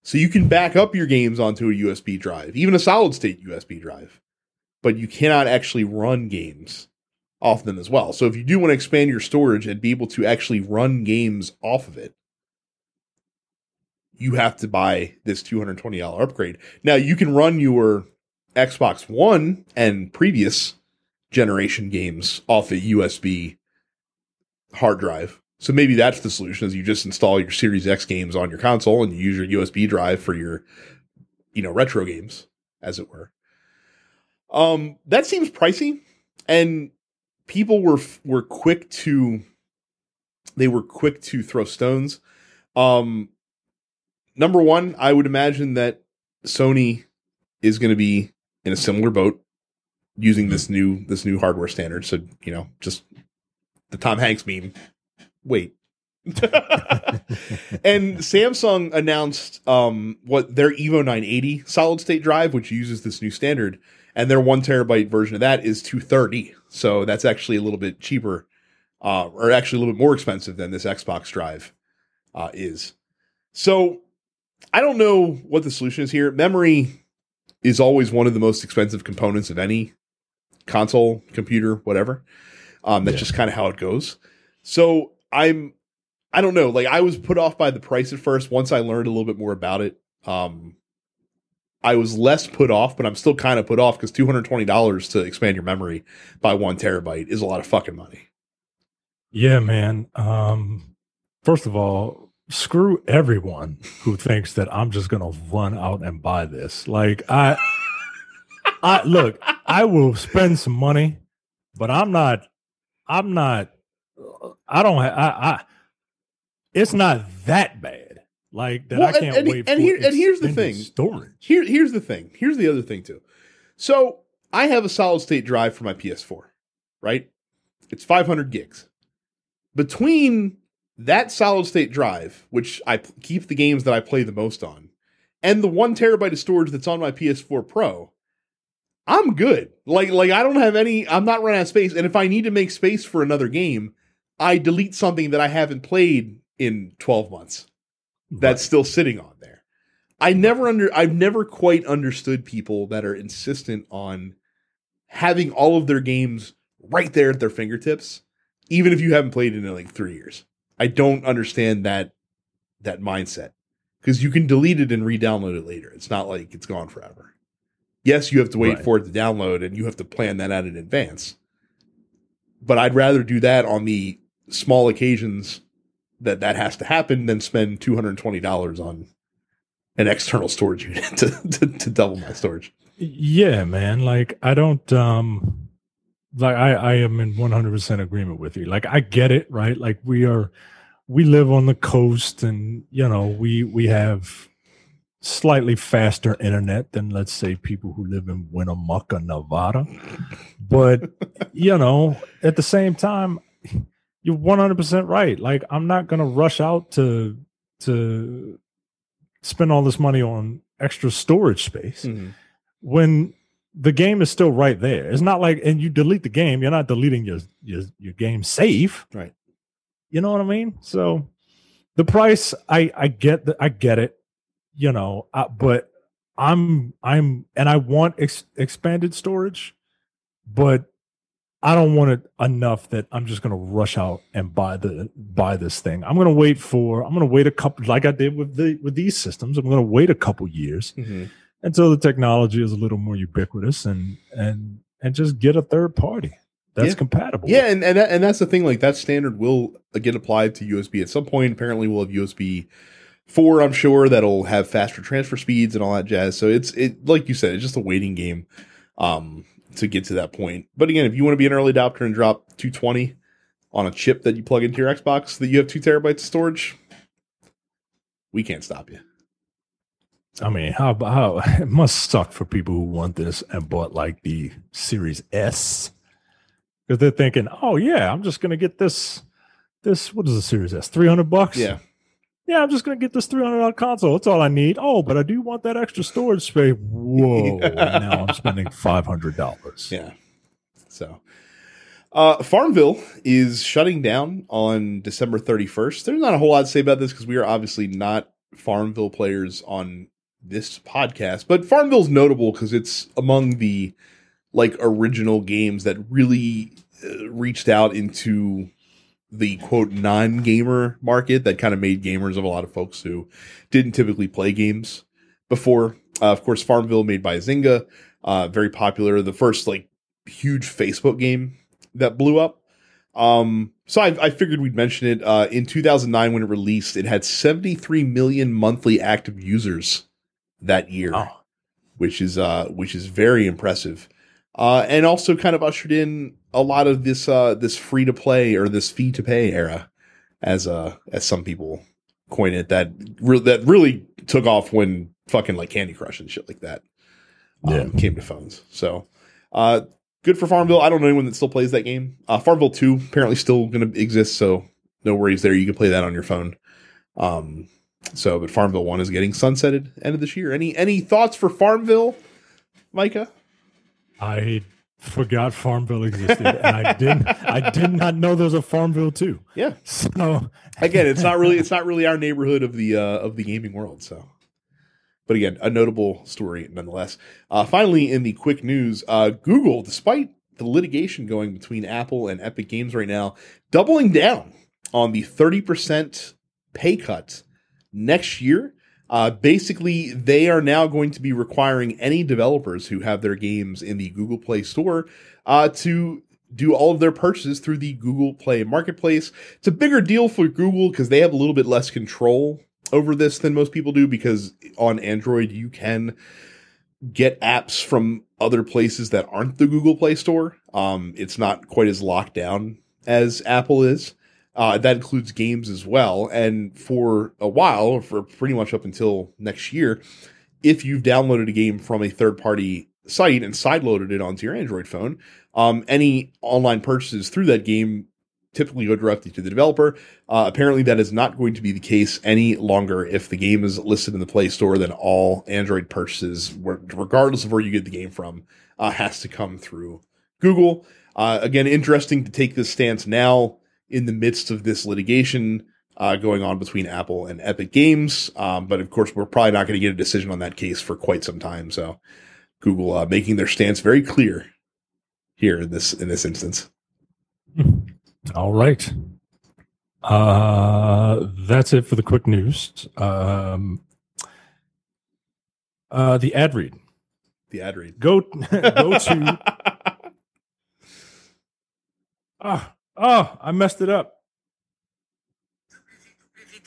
Speaker 1: So you can back up your games onto a USB drive, even a solid state USB drive, but you cannot actually run games off them as well. So if you do want to expand your storage and be able to actually run games off of it, you have to buy this $220 upgrade. Now you can run your Xbox One and previous generation games off a USB hard drive. So maybe that's the solution is you just install your Series X games on your console and you use your USB drive for your you know retro games as it were. Um that seems pricey and people were were quick to they were quick to throw stones. Um number 1, I would imagine that Sony is going to be in a similar boat using this new this new hardware standard. So, you know, just the Tom Hanks meme. Wait. and Samsung announced um, what their Evo 980 solid state drive, which uses this new standard, and their one terabyte version of that is 230. So that's actually a little bit cheaper, uh, or actually a little bit more expensive than this Xbox drive uh, is. So I don't know what the solution is here. Memory is always one of the most expensive components of any console, computer, whatever. Um, that's yeah. just kind of how it goes. So I'm, I don't know. Like I was put off by the price at first. Once I learned a little bit more about it, um, I was less put off, but I'm still kind of put off because two hundred twenty dollars to expand your memory by one terabyte is a lot of fucking money.
Speaker 2: Yeah, man. Um, first of all, screw everyone who thinks that I'm just gonna run out and buy this. Like I, I look, I will spend some money, but I'm not. I'm not. I don't. I. I it's not that bad. Like that, well, I can't
Speaker 1: and,
Speaker 2: wait.
Speaker 1: And, here, and here's the thing:
Speaker 2: storage.
Speaker 1: Here, here's the thing. Here's the other thing too. So I have a solid state drive for my PS4, right? It's 500 gigs. Between that solid state drive, which I keep the games that I play the most on, and the one terabyte of storage that's on my PS4 Pro, I'm good. Like, like I don't have any. I'm not running out of space. And if I need to make space for another game, I delete something that I haven't played in 12 months that's still sitting on there. I never under I've never quite understood people that are insistent on having all of their games right there at their fingertips, even if you haven't played it in like three years. I don't understand that that mindset because you can delete it and re-download it later. It's not like it's gone forever. Yes, you have to wait right. for it to download and you have to plan that out in advance. But I'd rather do that on the small occasions that that has to happen than spend two hundred twenty dollars on an external storage unit to, to, to double my storage.
Speaker 2: Yeah, man. Like I don't um like I I am in one hundred percent agreement with you. Like I get it, right? Like we are we live on the coast and you know we we have slightly faster internet than let's say people who live in Winnemucca, Nevada. But you know, at the same time, you're 100% right. Like I'm not going to rush out to to spend all this money on extra storage space mm-hmm. when the game is still right there. It's not like and you delete the game, you're not deleting your your your game safe.
Speaker 1: Right.
Speaker 2: You know what I mean? So the price I I get the, I get it, you know, uh, but I'm I'm and I want ex- expanded storage, but I don't want it enough that I'm just going to rush out and buy the buy this thing. I'm going to wait for I'm going to wait a couple like I did with the with these systems. I'm going to wait a couple years
Speaker 1: Mm-hmm.
Speaker 2: until the technology is a little more ubiquitous and and and just get a third party that's
Speaker 1: Yeah.
Speaker 2: compatible.
Speaker 1: Yeah, and and, that, and that's the thing. Like that standard will get applied to USB at some point. Apparently, we'll have USB four. I'm sure that'll have faster transfer speeds and all that jazz. So it's it like you said, it's just a waiting game um, to get to that point. But again, if you want to be an early adopter and drop 220 on a chip that you plug into your Xbox that you have two terabytes of storage, we can't stop you.
Speaker 2: I mean, how how it must suck for people who want this and bought like the Series S because they're thinking, oh yeah, I'm just gonna get this this what is the Series S? Three hundred bucks.
Speaker 1: Yeah,
Speaker 2: yeah, I'm just gonna get this three hundred dollar console. That's all I need. Oh, but I do want that extra storage space. Whoa! now I'm spending five hundred dollars.
Speaker 1: Yeah. So, uh, Farmville is shutting down on December 31st. There's not a whole lot to say about this because we are obviously not Farmville players on this podcast, but Farmville's notable because it's among the like original games that really uh, reached out into the quote non gamer market that kind of made gamers of a lot of folks who didn't typically play games before. Uh, of course, Farmville made by Zynga, uh, very popular. The first like huge Facebook game that blew up. Um, so I, I figured we'd mention it. Uh, in 2009, when it released, it had 73 million monthly active users that year,
Speaker 2: Oh,
Speaker 1: which is uh, which is very impressive. Uh, and also kind of ushered in a lot of this uh, this free to play or this fee to pay era, as uh as some people coin it. That re- that really took off when fucking like Candy Crush and shit like that um,
Speaker 2: Yeah.
Speaker 1: came to phones. So, uh, good for Farmville. I don't know anyone that still plays that game. Uh, Farmville Two apparently still going to exist, so no worries there. You can play that on your phone. Um, so, but Farmville One is getting sunsetted end of this year. Any any thoughts for Farmville, Micah?
Speaker 2: I forgot Farmville existed, and I didn't. I did not know there was a Farmville too.
Speaker 1: Yeah.
Speaker 2: So
Speaker 1: Again, it's not really it's not really our neighborhood of the uh, of the gaming world. So, but again, a notable story nonetheless. Uh, finally, in the quick news, uh, Google, despite the litigation going between Apple and Epic Games right now, doubling down on the thirty percent pay cut next year. Uh, basically, they are now going to be requiring any developers who have their games in the Google Play Store uh, to do all of their purchases through the Google Play Marketplace. It's a bigger deal for Google because they have a little bit less control over this than most people do because on Android you can get apps from other places that aren't the Google Play Store. Um, it's not quite as locked down as Apple is. Uh, that includes games as well. And for a while, or for pretty much up until next year, if you've downloaded a game from a third party site and sideloaded it onto your Android phone, um, any online purchases through that game typically go directly to the developer. Uh, apparently, that is not going to be the case any longer if the game is listed in the Play Store. Then all Android purchases, regardless of where you get the game from, uh, has to come through Google. Uh, again, interesting to take this stance now in the midst of this litigation uh, going on between Apple and Epic Games. Um, but of course, we're probably not going to get a decision on that case for quite some time. So, Google uh, making their stance very clear here in this in this instance.
Speaker 2: All right. Uh, that's it for the quick news. Um, uh, the ad read.
Speaker 1: The ad read.
Speaker 2: Go go to. Ah, oh, I messed it up.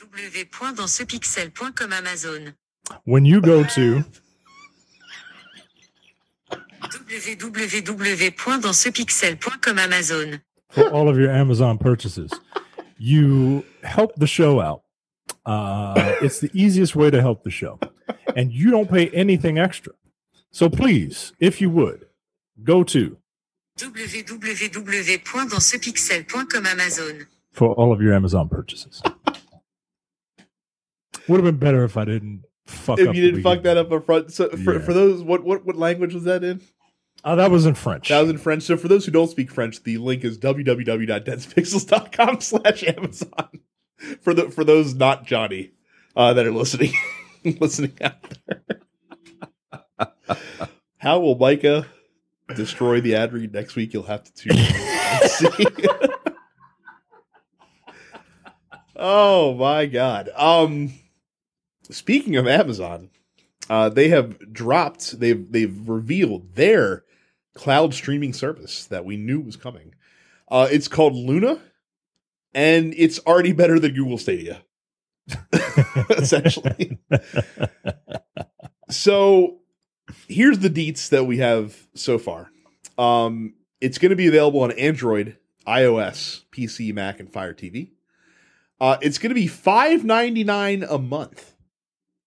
Speaker 3: www.dansepixel.com Amazon.
Speaker 2: When you go to
Speaker 3: www.dansepixel.com Amazon.
Speaker 2: for all of your Amazon purchases, you help the show out. Uh, it's the easiest way to help the show, and you don't pay anything extra. So please, if you would, go to
Speaker 3: www.dansepixel.com Amazon.
Speaker 2: for all of your Amazon purchases. Would have been better if I didn't fuck
Speaker 1: if
Speaker 2: up.
Speaker 1: you didn't fuck that up up front, so for,
Speaker 2: Yeah.
Speaker 1: for those, what what what language was that in?
Speaker 2: Oh, that was in French.
Speaker 1: That was in French. So for those who don't speak French, the link is www.densepixels.com slash Amazon. For the for those not Johnny uh, that are listening listening out there. How will Micah destroy the ad read next week, you'll have to tune in see. oh my god. Um speaking of Amazon, uh they have dropped they've they've revealed their cloud streaming service that we knew was coming. Uh it's called Luna and it's already better than Google Stadia. Essentially. so here's the deets that we have so far. Um, it's going to be available on Android, iOS, PC, Mac, and Fire TV. Uh, it's going to be five ninety nine a month,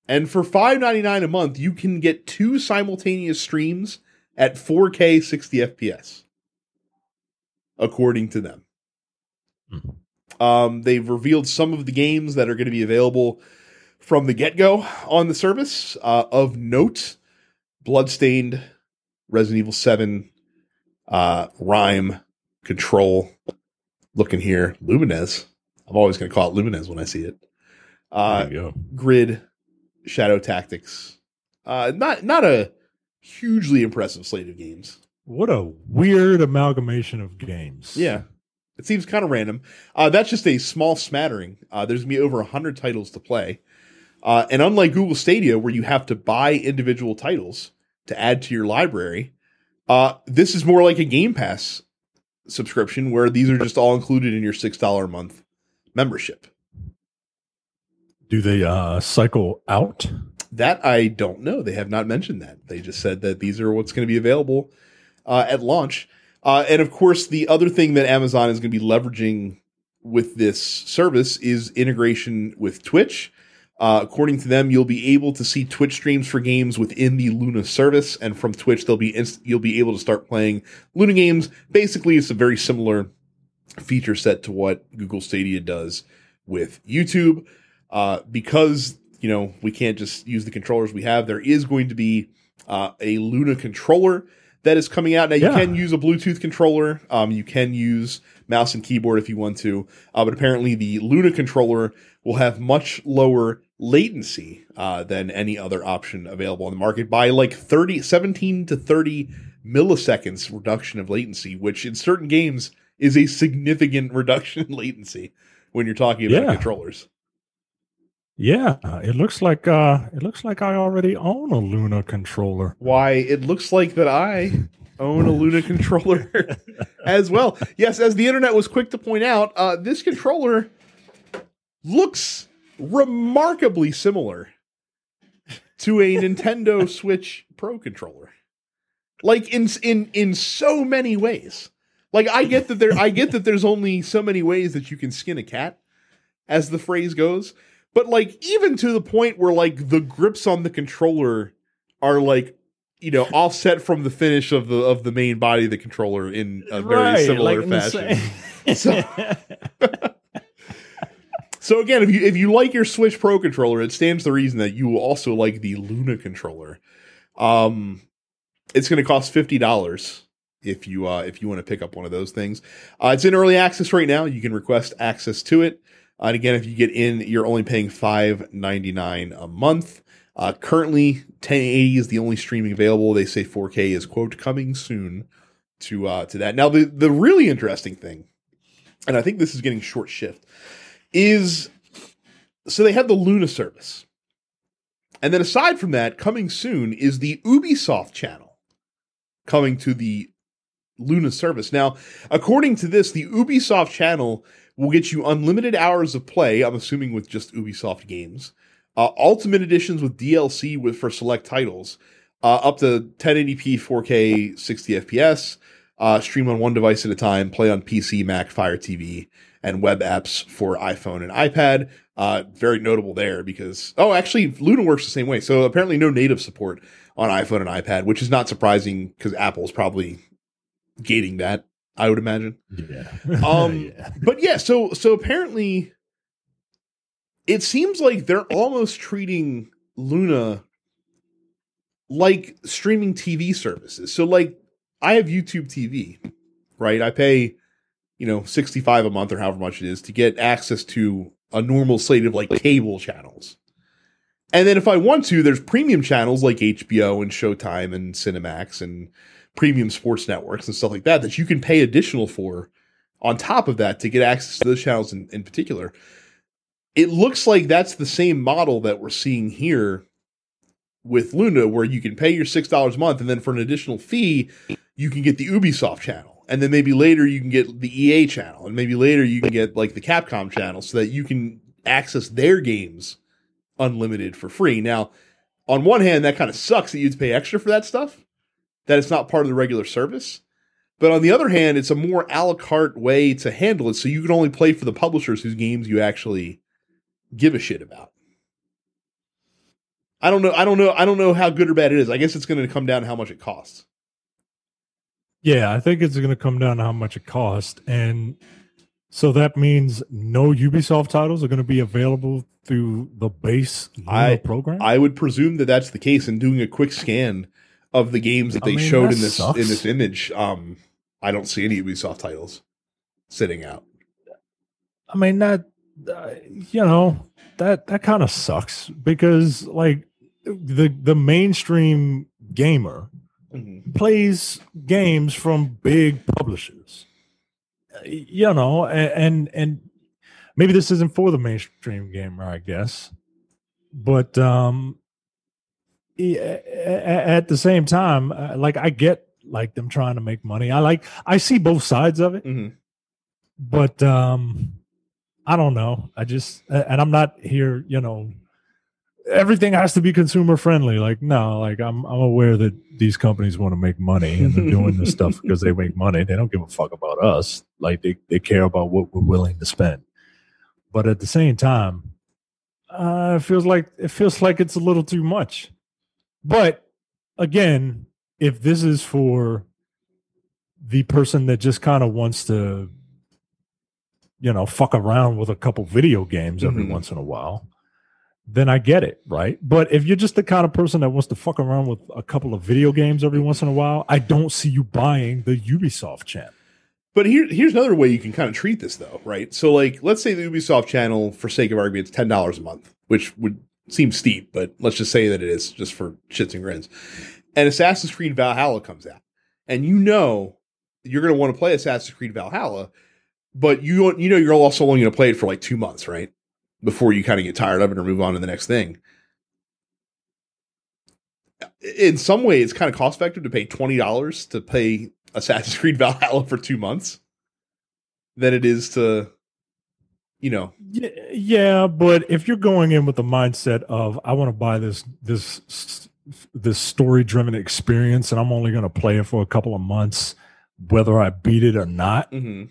Speaker 1: and for five ninety nine a month, you can get two simultaneous streams at 4K 60 FPS, according to them.
Speaker 2: Mhm.
Speaker 1: Um, they've revealed some of the games that are going to be available from the get go on the service. Uh, of note, Bloodstained, Resident Evil 7, uh, RiME, Control, looking here, Lumines. I'm always going to call it Lumines when I see it. Uh,
Speaker 2: there you go.
Speaker 1: Grid, Shadow Tactics. Uh, not not a hugely impressive slate of games.
Speaker 2: What a weird amalgamation of games.
Speaker 1: Yeah. It seems kind of random. Uh, that's just a small smattering. Uh, there's going to be over 100 titles to play. Uh, and unlike Google Stadia, where you have to buy individual titles to add to your library, uh, this is more like a Game Pass subscription where these are just all included in your $6 a month membership.
Speaker 2: Do they uh, cycle out?
Speaker 1: That I don't know. They have not mentioned that. They just said that these are what's going to be available uh, at launch. Uh, and of course, the other thing that Amazon is going to be leveraging with this service is integration with Twitch. Uh, according to them, you'll be able to see Twitch streams for games within the Luna service, and from Twitch, they'll be inst- you'll be able to start playing Luna games. Basically, it's a very similar feature set to what Google Stadia does with YouTube. Uh, because you know we can't just use the controllers we have, there is going to be uh, a Luna controller that is coming out now. You
Speaker 2: Yeah.
Speaker 1: can use a Bluetooth controller. Um, you can use mouse and keyboard if you want to, uh, but apparently the Luna controller will have much lower latency uh, than any other option available on the market by like 30, 17 to 30 milliseconds reduction of latency, which in certain games is a significant reduction in latency when you're talking about
Speaker 2: Yeah.
Speaker 1: controllers.
Speaker 2: Yeah, it looks like uh, it looks like I already own a Luna controller.
Speaker 1: Why, it looks like that I own a Luna controller as well. Yes, as the internet was quick to point out, uh, this controller looks remarkably similar to a Nintendo Switch Pro controller. Like in in in so many ways. Like I get that there I get that there's only so many ways that you can skin a cat as the phrase goes, but like even to the point where like the grips on the controller are like you know offset from the finish of the of the main body of the controller in a very similar
Speaker 2: in the
Speaker 1: fashion. So- So again, if you if you like your Switch Pro controller, it stands to reason that you will also like the Luna controller. Um, it's going to cost fifty dollars if you uh, if you want to pick up one of those things. Uh, it's in early access right now. You can request access to it. Uh, and again, if you get in, you're only paying five ninety nine a month. Uh, currently, 1080 is the only streaming available. They say 4K is quote coming soon to uh, to that. Now, the the really interesting thing, and I think this is getting short shift, is so they have the Luna service, and then aside from that, coming soon is the Ubisoft channel coming to the Luna service. Now, according to this, the Ubisoft channel will get you unlimited hours of play. I'm assuming with just Ubisoft games, uh, ultimate editions with DLC with for select titles, uh, up to 1080p, 4K, 60 FPS. Uh, stream on one device at a time. Play on PC, Mac, Fire TV, and web apps for iPhone and iPad. Uh, very notable there because oh, actually, Luna works the same way. So apparently, no native support on iPhone and iPad, which is not surprising because Apple's probably gating that. I would imagine.
Speaker 2: yeah.
Speaker 1: Um,
Speaker 2: yeah.
Speaker 1: But yeah, so so apparently it seems like they're almost treating Luna like streaming TV services. So like I have YouTube TV, right? I pay, you know, 65 a month or however much it is to get access to a normal slate of like cable channels. And then if I want to, there's premium channels like HBO and Showtime and Cinemax and premium sports networks and stuff like that that you can pay additional for on top of that to get access to those channels in, in particular. It looks like that's the same model that we're seeing here with Luna, where you can pay your six dollars a month, and then for an additional fee, you can get the Ubisoft channel, and then maybe later you can get the EA channel, and maybe later you can get like the Capcom channel, so that you can access their games unlimited for free. Now, on one hand, that kind of sucks that you have to pay extra for that stuff, that it's not part of the regular service. But on the other hand, it's a more a la carte way to handle it, so you can only play for the publishers whose games you actually give a shit about. I don't know. I don't know. I don't know how good or bad it is. I guess it's going to come down to how much it costs.
Speaker 2: Yeah, I think it's going to come down to how much it costs, and so that means no Ubisoft titles are going to be available through the base
Speaker 1: I-
Speaker 2: program.
Speaker 1: I would presume that that's the case. And doing a quick scan of the games that
Speaker 2: I
Speaker 1: they
Speaker 2: mean,
Speaker 1: showed
Speaker 2: that
Speaker 1: in this
Speaker 2: sucks.
Speaker 1: in this image, um, I don't see any Ubisoft titles sitting out.
Speaker 2: I mean that uh, you know that that kind of sucks because like the the mainstream gamer plays games from big publishers. You know and and maybe this isn't for the mainstream gamer i guess but um at the same time uh, like i get like them trying to make money. I like i see both sides of it
Speaker 1: Mhm.
Speaker 2: but um i don't know. I just and i'm not here you know everything has to be consumer friendly. Like no like i'm i'm aware that these companies want to make money and they're doing this stuff because they make money. They don't give a fuck about us. Like they, they care about what we're willing to spend. But at the same time uh it feels like it feels like it's a little too much. But again if this is for the person that just kind of wants to you know fuck around with a couple video games every
Speaker 1: Mhm.
Speaker 2: once in a while then i get it right but if you're just the kind of person that wants to fuck around with a couple of video games every once in a while i don't see you buying the ubisoft channel
Speaker 1: But here, here's another way you can kind of treat this, though, right? So, like, let's say the Ubisoft channel, for sake of argument, is ten dollars a month, which would seem steep, but let's just say that it is, just for shits and grins. And Assassin's Creed Valhalla comes out, and you know you're going to want to play Assassin's Creed Valhalla, but you you know you're also only going to play it for like two months, right? Before you kind of get tired of it or move on to the next thing. In some way, it's kind of cost effective to pay twenty dollars to play Assassin's Creed Valhalla for two months than it is to, you know,
Speaker 2: yeah, but if you're going in with the mindset of i want to buy this this this story driven experience and i'm only going to play it for a couple of months whether i beat it or not
Speaker 1: mhm.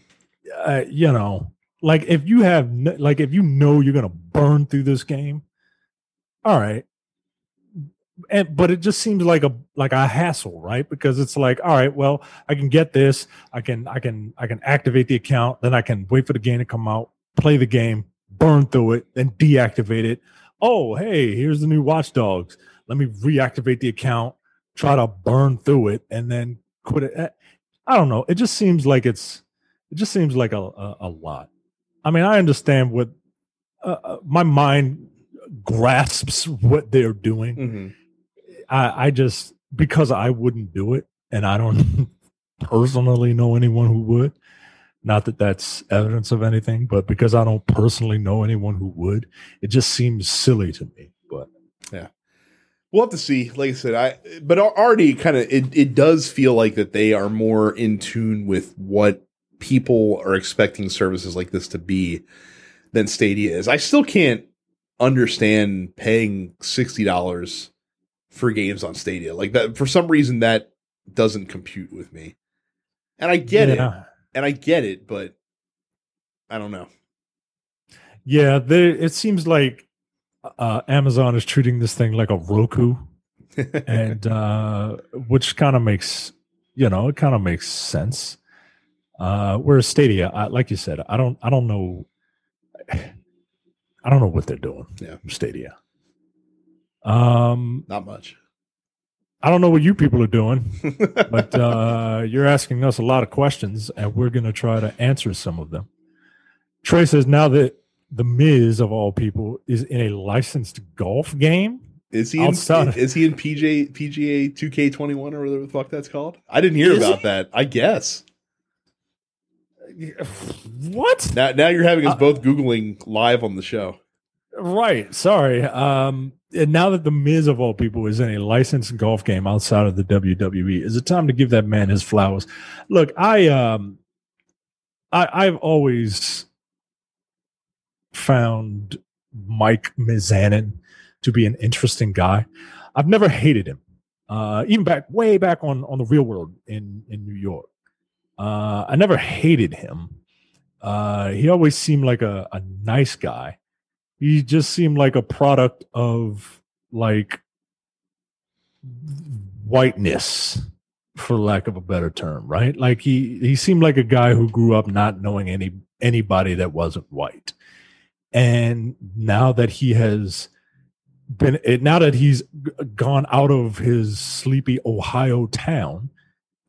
Speaker 2: uh, you know, like if you have, like if you know you're gonna burn through this game, all right. And but it just seems like a like a hassle, right? Because it's like, all right, well, I can get this, I can, I can, I can activate the account, then I can wait for the game to come out, play the game, burn through it, then deactivate it. Oh, hey, here's the new Watch Dogs. Let me reactivate the account, try to burn through it, and then quit it. Eh, I don't know. It just seems like it's it just seems like a, a, a lot. I mean, I understand what uh, uh, my mind grasps what they're doing.
Speaker 1: Mhm.
Speaker 2: I, I just because I wouldn't do it, and I don't personally know anyone who would. Not that that's evidence of anything, but because I don't personally know anyone who would, it just seems silly to me. But yeah,
Speaker 1: We'll have to see. Like I said, I but already kind of it, it does feel like that they are more in tune with what people are expecting services like this to be than Stadia is. I still can't understand paying sixty dollars for games on Stadia. Like that for some reason that doesn't compute with me. And I get it. And I get it, but I don't know.
Speaker 2: yeah, there, it seems like uh, Amazon is treating this thing like a Roku. and uh which kind of makes you know it kind of makes sense uh whereas stadia I, like you said i don't i don't know i don't know what they're doing
Speaker 1: Yeah.
Speaker 2: stadia um
Speaker 1: Not much.
Speaker 2: i don't know what you people are doing but uh you're asking us a lot of questions and we're going to try to answer some of them trey says now that the miz of all people is in a licensed golf game
Speaker 1: Is he in,
Speaker 2: Outside-
Speaker 1: is he in PJ PGA 2K21 or whatever the fuck that's called? I didn't hear
Speaker 2: Is
Speaker 1: about
Speaker 2: he?
Speaker 1: that. I guess.
Speaker 2: What?
Speaker 1: Now now you're having us
Speaker 2: Uh,
Speaker 1: both googling live on the show.
Speaker 2: Right. Sorry. Um, and now that the Miz of all people is in a licensed golf game outside of the WWE, is it time to give that man his flowers? Look, I um, I I've always found Mike Mizanin to be an interesting guy. I've never hated him. Uh, even back way back on on the Real World in in New York. Uh, I never hated him. Uh, he always seemed like a, a nice guy. He just seemed like a product of like whiteness for lack of a better term right? Like he he seemed like a guy who grew up not knowing any anybody that wasn't white. And now that he has been eh, now that he's gone out of his sleepy ohio town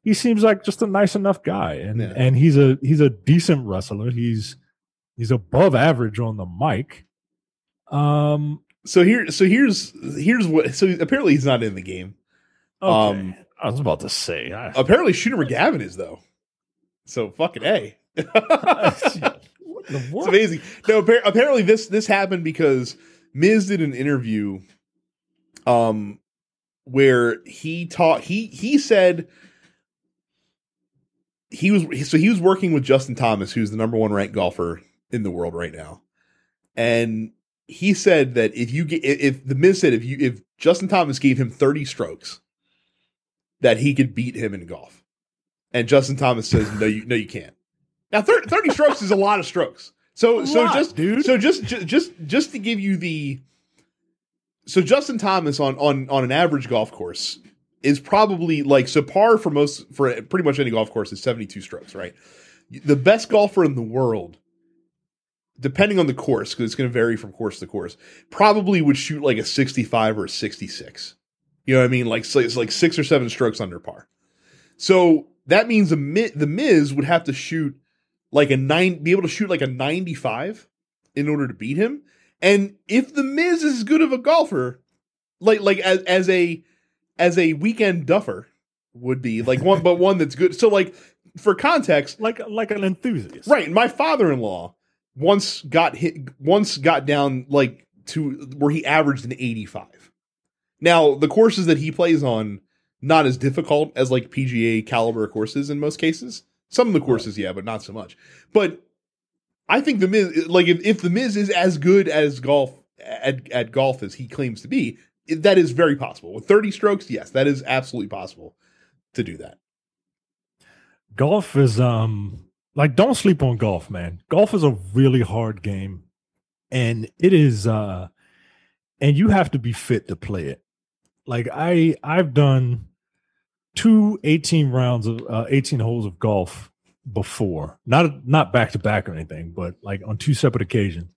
Speaker 2: he seems like just a nice enough guy and
Speaker 1: Yeah.
Speaker 2: and he's a he's a decent wrestler he's he's above average on the mic um
Speaker 1: So here so here's here's what so apparently he's not in the game.
Speaker 2: okay.
Speaker 1: Um,
Speaker 2: i was about to say I,
Speaker 1: Apparently Shooter McGavin is though. So fucking A.
Speaker 2: what in the
Speaker 1: It's amazing. No, appar- apparently this this happened because Miz did an interview, um, where he taught he he said he was so he was working with Justin Thomas, who's the number one ranked golfer in the world right now, and he said that if you get if the Miz said if you if Justin Thomas gave him thirty strokes, that he could beat him in golf, and Justin Thomas says no you no you can't. Now 30, 30 strokes is a lot of strokes. So
Speaker 2: A
Speaker 1: so
Speaker 2: lot,
Speaker 1: just
Speaker 2: dude.
Speaker 1: so just ju- just just to give you the so Justin Thomas on on on an average golf course is probably like so par for most for pretty much any golf course is 72 strokes, right? The best golfer in the world depending on the course because it's going to vary from course to course probably would shoot like a 65 or a 66. You know what I mean? Like so it's like 6 or 7 strokes under par. So that means the Mi- the Miz would have to shoot like a 9 be able to shoot like a 95 in order to beat him. And if the Miz is as good of a golfer, like like as as a as a weekend duffer would be like one, but one that's good. So like for context,
Speaker 2: like like an enthusiast
Speaker 1: right? My father-in-law once got hit, once got down like to where he averaged an eighty-five. Now the courses that he plays on not as difficult as like PGA caliber courses in most cases. Some of the courses, yeah, but not so much. But I think the Miz, like if, if the Miz is as good as golf at, at golf as he claims to be, that is very possible. With 30 strokes, yes, that is absolutely possible to do that.
Speaker 2: golf is um like don't sleep on golf man. Golf is a really hard game and it is uh and you have to be fit to play it. Like i i've done two 18 rounds of uh, 18 holes of golf before. Not not back to back or anything but like on two separate occasions.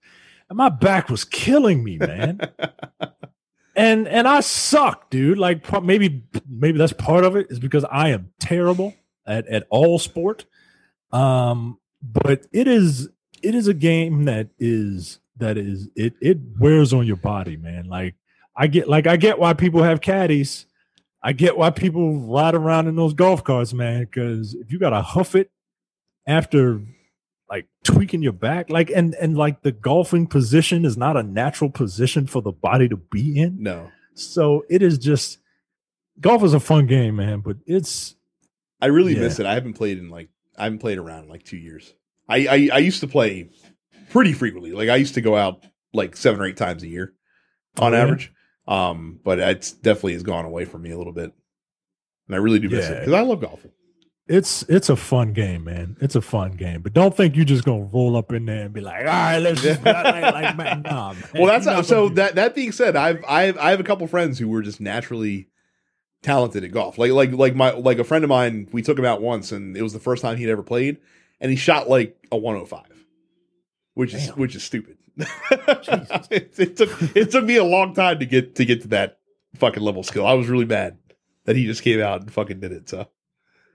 Speaker 2: And my back was killing me man and and I suck, dude. Like maybe maybe that's part of it is because I am terrible at at all sport. Um, but it is it is a game that is that is it it wears on your body, man. Like I get like I get why people have caddies. I get why people ride around in those golf carts, man. Because if you gotta huff it after like tweaking your back, like and and like the golfing position is not a natural position for the body to be in.
Speaker 1: no,
Speaker 2: So it is just golf is a fun game, man. But it's
Speaker 1: I really
Speaker 2: Yeah.
Speaker 1: miss it. I haven't played in like, I haven't played around in like two years. I, I, I used to play pretty frequently. Like I used to go out like seven or eight times a year on
Speaker 2: Oh, yeah?
Speaker 1: average. Um, but it's definitely has gone away from me a little bit. And I really do miss it because I love golfing.
Speaker 2: It's it's a fun game, man. It's a fun game. But don't think you're just gonna roll up in there and be like, all right, let's just like, like man, nah, man.
Speaker 1: well that's how,
Speaker 2: not
Speaker 1: so that that being said i've i've i have a couple friends who were just naturally talented at golf like like like my like a friend of mine we took him out once and it was the first time he'd ever played and he shot like a 105 which is which is stupid it, it took it took me a long time to get to get to that fucking level skill i was really mad that he just came out and fucking did it so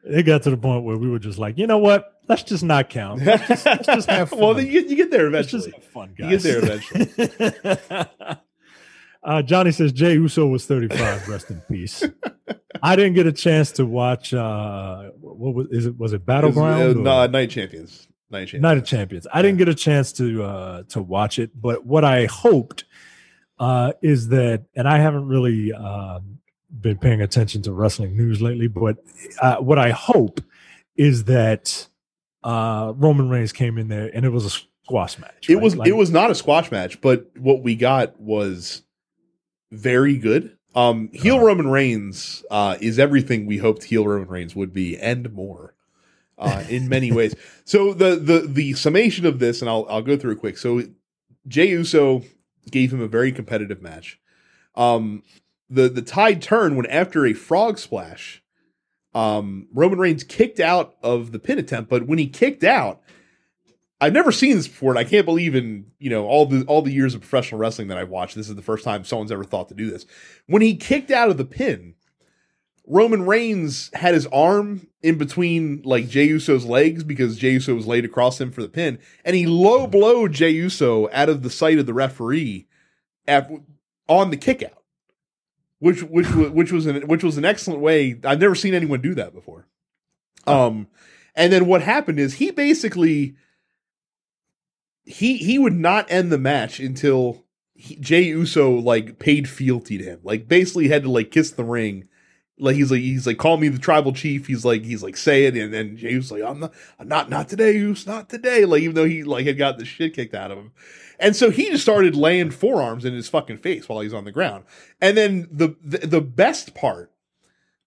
Speaker 2: it got to the point where we were just like, you know what? Let's just not count. Let's just, let's just have fun.
Speaker 1: well then you, get- you get there
Speaker 2: Let's
Speaker 1: eventually
Speaker 2: just have fun,
Speaker 1: You get there
Speaker 2: eventually. Uh, Johnny says Jey Uso was 35. Rest in peace. I didn't get a chance to watch. Uh, what was is it? Was it Battleground?
Speaker 1: It was, uh, no, Night Champions. Night Champions.
Speaker 2: Night of Champions. I didn't get a chance to uh, to watch it, but what I hoped uh, is that, and I haven't really um, been paying attention to wrestling news lately, but uh, what I hope is that uh, Roman Reigns came in there and it was a squash match.
Speaker 1: It
Speaker 2: right?
Speaker 1: was
Speaker 2: Like,
Speaker 1: it was not a squash match, but what we got was very good. Um, heel
Speaker 2: Uh-huh.
Speaker 1: Roman Reigns uh, is everything we hoped heel Roman Reigns would be, and more. Uh, in many ways. So the the the summation of this, and I'll I'll go through it quick. So Jey Uso gave him a very competitive match. Um, the the tide turned when after a frog splash, um, Roman Reigns kicked out of the pin attempt. But when he kicked out, I've never seen this before, and I can't believe in you know all the all the years of professional wrestling that I've watched. This is the first time someone's ever thought to do this. When he kicked out of the pin, Roman Reigns had his arm in between like Jey Uso's legs because Jey Uso was laid across him for the pin, and he low blowed Jey Uso out of the sight of the referee at, on the kickout, which which was which was an which was an excellent way. I've never seen anyone do that before. Um, and then what happened is he basically he he would not end the match until he, Jey Uso like paid fealty to him, like basically had to like kiss the ring. Like he's like he's like call me the tribal chief. He's like he's like say it, and then Jey Uso's like I'm not I'm not not today, Us not today. Like even though he like had got the shit kicked out of him, and so he just started laying forearms in his fucking face while he's on the ground. And then the the, the best part,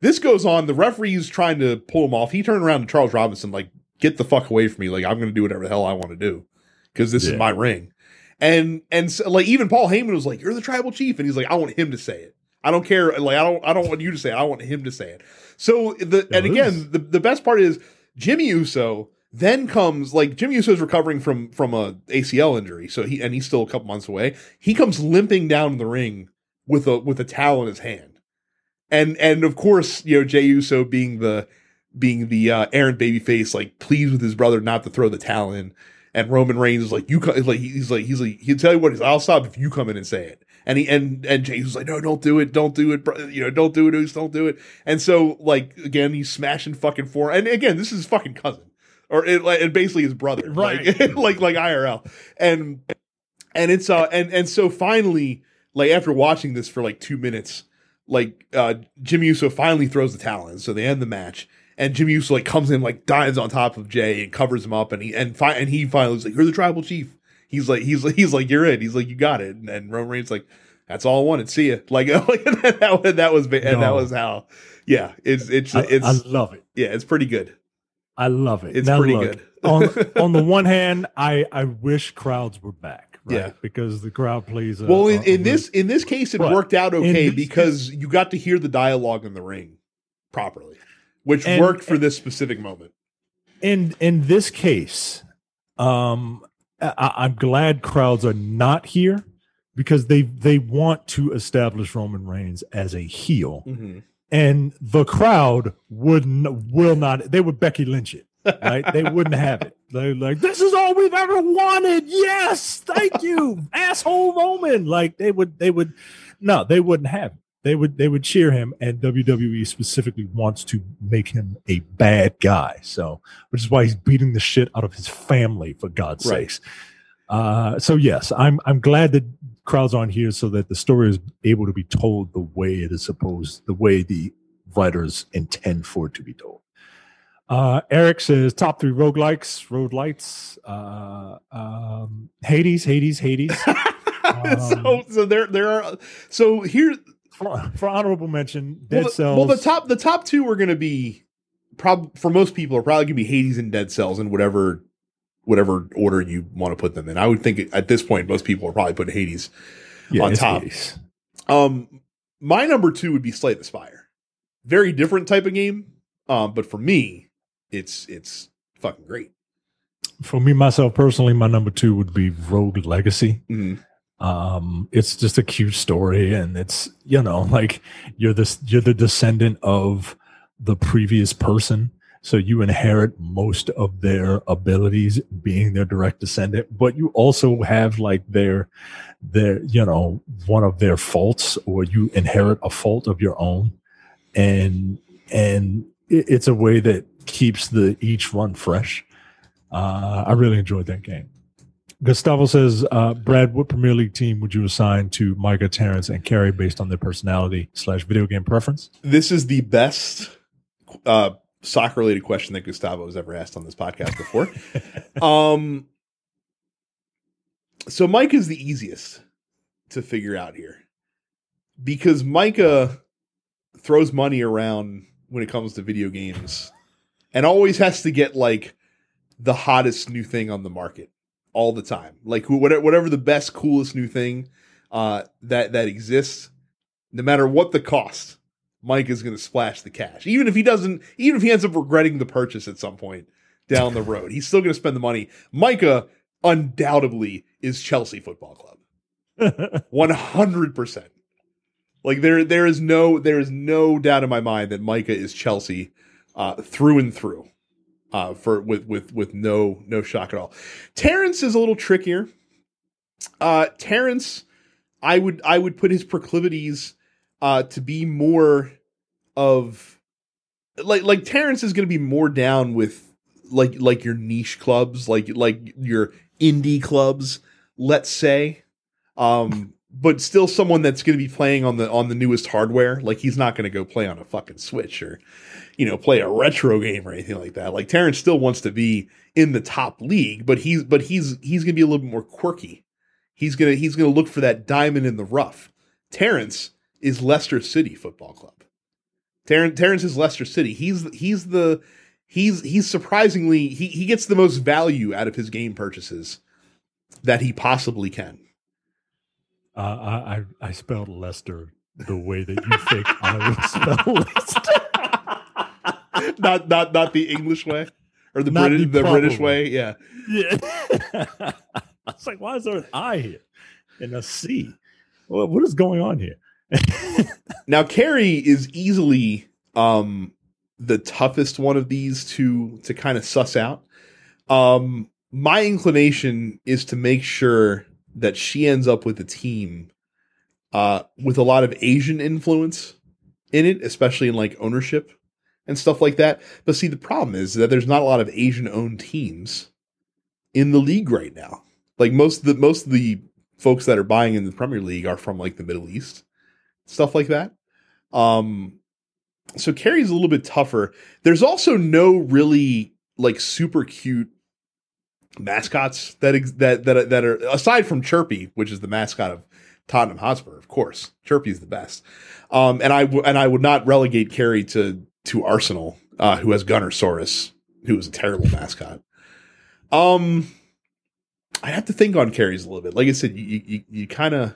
Speaker 1: this goes on. The referee's trying to pull him off. He turned around to Charles Robinson like get the fuck away from me. Like I'm going to do whatever the hell I want to do because this is my ring. And and so, like even Paul Heyman was like, "You're the tribal chief," and he's like, "I want him to say it. I don't care. Like I don't I don't want you to say it. I want him to say it." So the
Speaker 2: Yeah,
Speaker 1: and
Speaker 2: this
Speaker 1: again, the the best part is Jimmy Uso then comes like Jimmy Uso's recovering from from a ACL injury, so he and he's still a couple months away. He comes limping down the ring with a with a towel in his hand, and and of course you know Jey Uso being the being the uh, errant babyface, like pleased with his brother not to throw the towel in, and Roman Reigns is like you co-, like he's like he's like he'll tell you what he's I'll stop if you come in and say it. And he and and Jey was like, no, don't do it, don't do it, bro- you know, don't do it, Uso, don't do it. And so like again, he's smashing fucking four. And again, this is fucking cousin, or it, like, and basically his brother,
Speaker 2: Right.
Speaker 1: Like, like like IRL. And and it's uh and and so finally, like after watching this for like two minutes, like uh Jimmy Uso finally throws the towel in, so they end the match. And Jimmy Uso like comes in, like dives on top of Jey and covers him up, and he and fi- and he finally was like, "You're the tribal chief." He's like, he's like, he's like, "You're it." He's like, "You got it." And, and Roman Reigns like, "That's all I wanted. See you. Like, like that, was- that was and that was how. Yeah, it's it's
Speaker 2: I,
Speaker 1: it's
Speaker 2: I love it.
Speaker 1: yeah, it's pretty good.
Speaker 2: I love it.
Speaker 1: It's
Speaker 2: Now,
Speaker 1: pretty
Speaker 2: look,
Speaker 1: good.
Speaker 2: on on the one hand, I I wish crowds were back. Right?
Speaker 1: Yeah.
Speaker 2: because the crowd plays. A,
Speaker 1: well, in,
Speaker 2: a-
Speaker 1: in
Speaker 2: a
Speaker 1: this in this case, it
Speaker 2: But
Speaker 1: worked out okay
Speaker 2: this-
Speaker 1: because you got to hear the dialogue in the ring properly, which
Speaker 2: And-
Speaker 1: worked for this specific moment.
Speaker 2: in in this case, um, I, I'm glad crowds are not here because they they want to establish Roman Reigns as a heel, and the crowd would n- will not. They would Becky Lynch it. Right? they wouldn't have it. They're like, "This is all we've ever wanted." Yes, thank you, asshole Roman. Like they would, they would, no, they wouldn't have it. They would, they would cheer him, and WWE specifically wants to make him a bad guy. So, which is why he's beating the shit out of his family for God's
Speaker 1: Right.
Speaker 2: sakes. Uh, so yes, I'm I'm glad that crowds aren't here so that the story is able to be told the way it is supposed, the way the writers intend for it to be told. Uh, Eric says top three roguelikes, roguelites, uh, um, Hades, Hades, Hades.
Speaker 1: so so there there are so here
Speaker 2: for, for honorable mention, Dead
Speaker 1: well, the,
Speaker 2: Cells.
Speaker 1: well the top the top two are going to be prob for most people are probably going to be Hades and Dead Cells in whatever whatever order you want to put them in. I would think at this point most people are probably putting Hades. on top.
Speaker 2: Hades.
Speaker 1: Um, my number two would be Slay the Spire. Very different type of game. Um, but for me, it's it's fucking great.
Speaker 2: For me myself personally, my number two would be Rogue Legacy.
Speaker 1: Mhm.
Speaker 2: um it's just a cute story and it's you know like you're this you're the descendant of the previous person So you inherit most of their abilities being their direct descendant, but you also have like their their you know one of their faults or you inherit a fault of your own and and it, it's a way that keeps the each run fresh. Uh, I really enjoyed that game. Gustavo says, uh, Brad, what Premier League team would you assign to Micah, Terrence, and Carey based on their personality slash video game preference?
Speaker 1: This is the best uh, soccer related question that Gustavo has ever asked on this podcast before. um, so Mike is the easiest to figure out here because Micah throws money around when it comes to video games and always has to get like the hottest new thing on the market all the time. Like whatever, whatever the best, coolest new thing uh, that that exists, no matter what the cost, Mike is going to splash the cash. Even if he doesn't, even if he ends up regretting the purchase at some point down the road, he's still going to spend the money. Micah undoubtedly is Chelsea Football Club, one hundred percent. Like there, there is no, there is no doubt in my mind that Micah is Chelsea uh, through and through. Uh, for with with with no no shock at all. Terrence is a little trickier. Uh, Terrence, I would I would put his proclivities uh, to be more of like like Terrence is going to be more down with like like your niche clubs, like like your indie clubs, let's say. Um, but still someone that's going to be playing on the on the newest hardware. Like he's not going to go play on a fucking Switch or you know play a retro game or anything like that. Like Terrence still wants to be in the top league, but he's but he's he's going to be a little bit more quirky. He's gonna he's gonna look for that diamond in the rough. Terrence is Leicester City Football Club. Terrence, Terrence is Leicester City. He's he's the he's he's surprisingly he he gets the most value out of his game purchases that he possibly can.
Speaker 2: Uh, I, I I spelled Leicester the way that you think I would spell Leicester.
Speaker 1: not not not the English way or the
Speaker 2: Not
Speaker 1: British
Speaker 2: the
Speaker 1: the British way. Yeah.
Speaker 2: Yeah. I was like, why is there an I here and a C? What, what is going on here?
Speaker 1: Now Carrie is easily um the toughest one of these to to kind of suss out. Um my inclination is to make sure that she ends up with a team uh with a lot of Asian influence in it, especially in like ownership and stuff like that. But see the problem is that there's not a lot of Asian owned teams in the league right now. Like most of the most of the folks that are buying in the Premier League are from like the Middle East stuff like that. Um, so Carrie's a little bit tougher. There's also no really like super cute mascots that ex- that that that are aside from Chirpy, which is the mascot of Tottenham Hotspur, of course. Chirpy is the best. Um, and I w- and I would not relegate Carrie to to Arsenal, uh, who has Gunnersaurus, who is a terrible mascot. Um, I have to think on Carrie's a little bit. Like I said, you you you kind of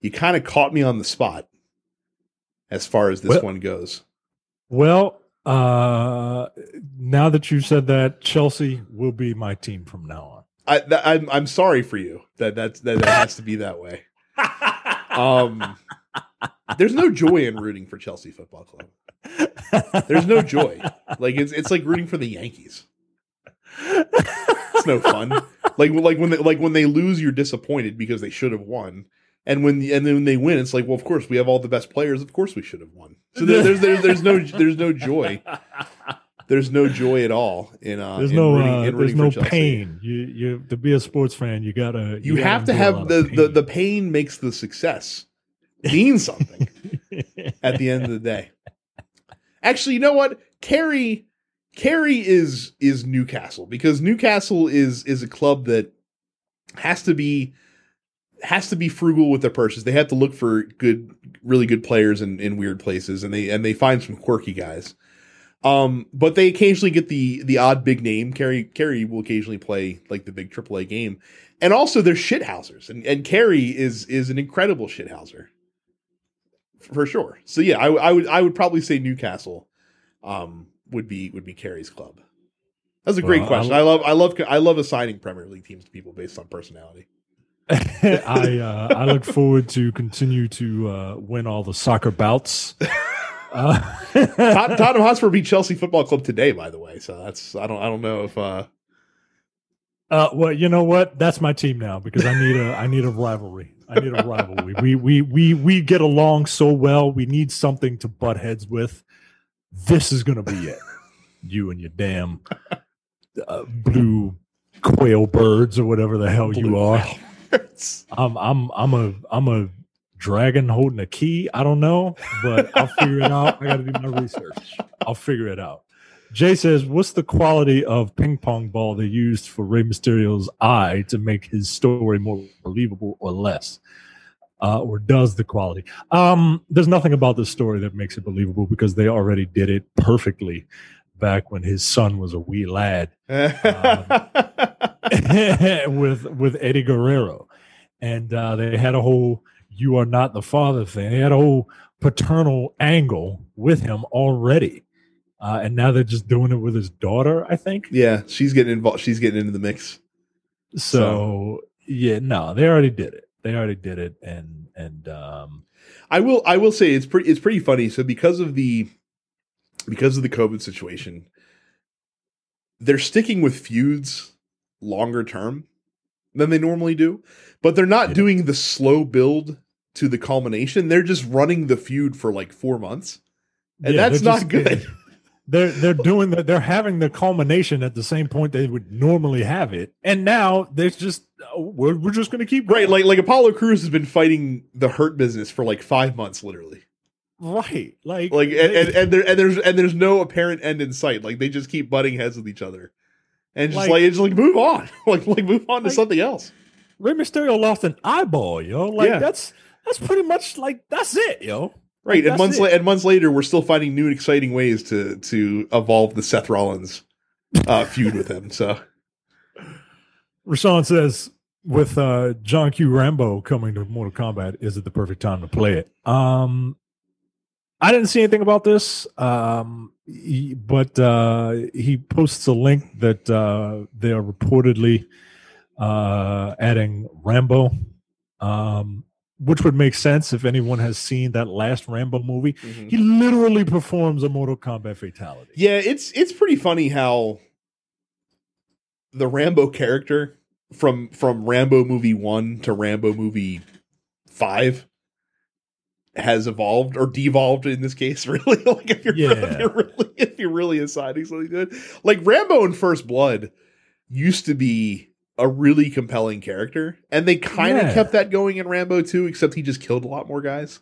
Speaker 1: you kind of caught me on the spot as far as this
Speaker 2: Well-
Speaker 1: one goes.
Speaker 2: Well, uh, now that you said that, Chelsea will be my team from now on.
Speaker 1: I th- I'm I'm sorry for you that that's that, that has to be that way. Um, there's no joy in rooting for Chelsea Football Club. There's no joy. Like it's it's like rooting for the Yankees. It's no fun. Like like when they like when they lose, you're disappointed because they should have won. And when and then when they win, it's like, well, of course we have all the best players. Of course we should have won. So there, there's there's there's no there's no joy. There's no joy at all in uh.
Speaker 2: There's
Speaker 1: in
Speaker 2: no
Speaker 1: rooting-
Speaker 2: uh,
Speaker 1: in
Speaker 2: there's no
Speaker 1: Chelsea.
Speaker 2: pain. You you to be a sports fan, you gotta
Speaker 1: You
Speaker 2: gotta
Speaker 1: have to have the, the
Speaker 2: pain.
Speaker 1: the pain makes the success mean something at the end of the day. Actually, you know what? Carrie Carrie is is Newcastle because Newcastle is is a club that has to be has to be frugal with their purchase. They have to look for good, really good players in, in weird places, and they and they find some quirky guys. Um, but they occasionally get the the odd big name. Carrie Carrie will occasionally play like the big AAA game, and also they're shithousers, and and Carrie is is an incredible shithouser for sure. So yeah, I, I would I would probably say Newcastle, um, would be would be Carrie's club. That's a great
Speaker 2: Well,
Speaker 1: question.
Speaker 2: I-
Speaker 1: I love I love I love assigning Premier League teams to people based on personality.
Speaker 2: I uh, I look forward to continue to uh, win all the soccer bouts Uh,
Speaker 1: Tot- Tottenham Hotspur beat Chelsea Football Club today, by the way. So that's I don't I don't know if uh
Speaker 2: Uh, well, you know what? That's my team now because I need a I need a rivalry. I need a rivalry. We we we we get along so well. We need something to butt heads with. This is gonna be it. You and your damn uh, blue quail birds or whatever the hell you
Speaker 1: Blue
Speaker 2: are.
Speaker 1: It's-
Speaker 2: I'm I'm I'm a I'm a dragon holding a key. I don't know, but I'll figure it out. I got to do my research. I'll figure it out. Jay says, "What's the quality of ping pong ball they used for Rey Mysterio's eye to make his story more believable, or less, uh, or does the quality? Um, there's nothing about this story that makes it believable because they already did it perfectly back when his son was a wee lad with with Eddie Guerrero, and uh, they had a whole "you are not the father" thing. They had a whole paternal angle with him already, uh, and now they're just doing it with his daughter. I think
Speaker 1: yeah, she's getting involved. She's getting into the mix.
Speaker 2: so. Yeah, no, they already did it. They already did it, and and um,
Speaker 1: I will I will say it's pretty it's pretty funny. So because of the because of the COVID situation, they're sticking with feuds longer term than they normally do, but they're not
Speaker 2: Yeah.
Speaker 1: doing the slow build to the culmination. They're just running the feud for like four months, and
Speaker 2: yeah,
Speaker 1: that's not
Speaker 2: just-
Speaker 1: good.
Speaker 2: They're they're doing that. They're having the culmination at the same point they would normally have it, and now there's just oh, we're we're just going to keep
Speaker 1: Right, like like Apollo Crews has been fighting the hurt business for like five months, literally.
Speaker 2: Right, like
Speaker 1: Like and, and, and there and there's and there's no apparent end in sight. Like they just keep butting heads with each other, and just
Speaker 2: Like-
Speaker 1: like, it's like move on, like like move on to something else.
Speaker 2: Rey Mysterio lost an eyeball, yo. Like
Speaker 1: Yeah.
Speaker 2: that's that's pretty much like that's it, yo.
Speaker 1: Right, and months la- and months later, we're still finding new and exciting ways to to evolve the Seth Rollins uh, feud with him. So
Speaker 2: Rashawn says with uh John Q Rambo coming to Mortal Kombat, is it the perfect time to play it? Um I didn't see anything about this. Um he- but uh he posts a link that uh they are reportedly uh adding Rambo. Um which would make sense if anyone has seen that last Rambo movie. He literally performs a Mortal Kombat fatality.
Speaker 1: yeah, it's it's pretty funny how the Rambo character from from Rambo movie one to Rambo movie five has evolved or devolved in this case. Really, like if you're,
Speaker 2: Yeah.
Speaker 1: if you're really if you're really assigning something good, like Rambo in First Blood used to be a really compelling character, and they kind of
Speaker 2: Yeah.
Speaker 1: kept that going in Rambo too, except he just killed a lot more guys.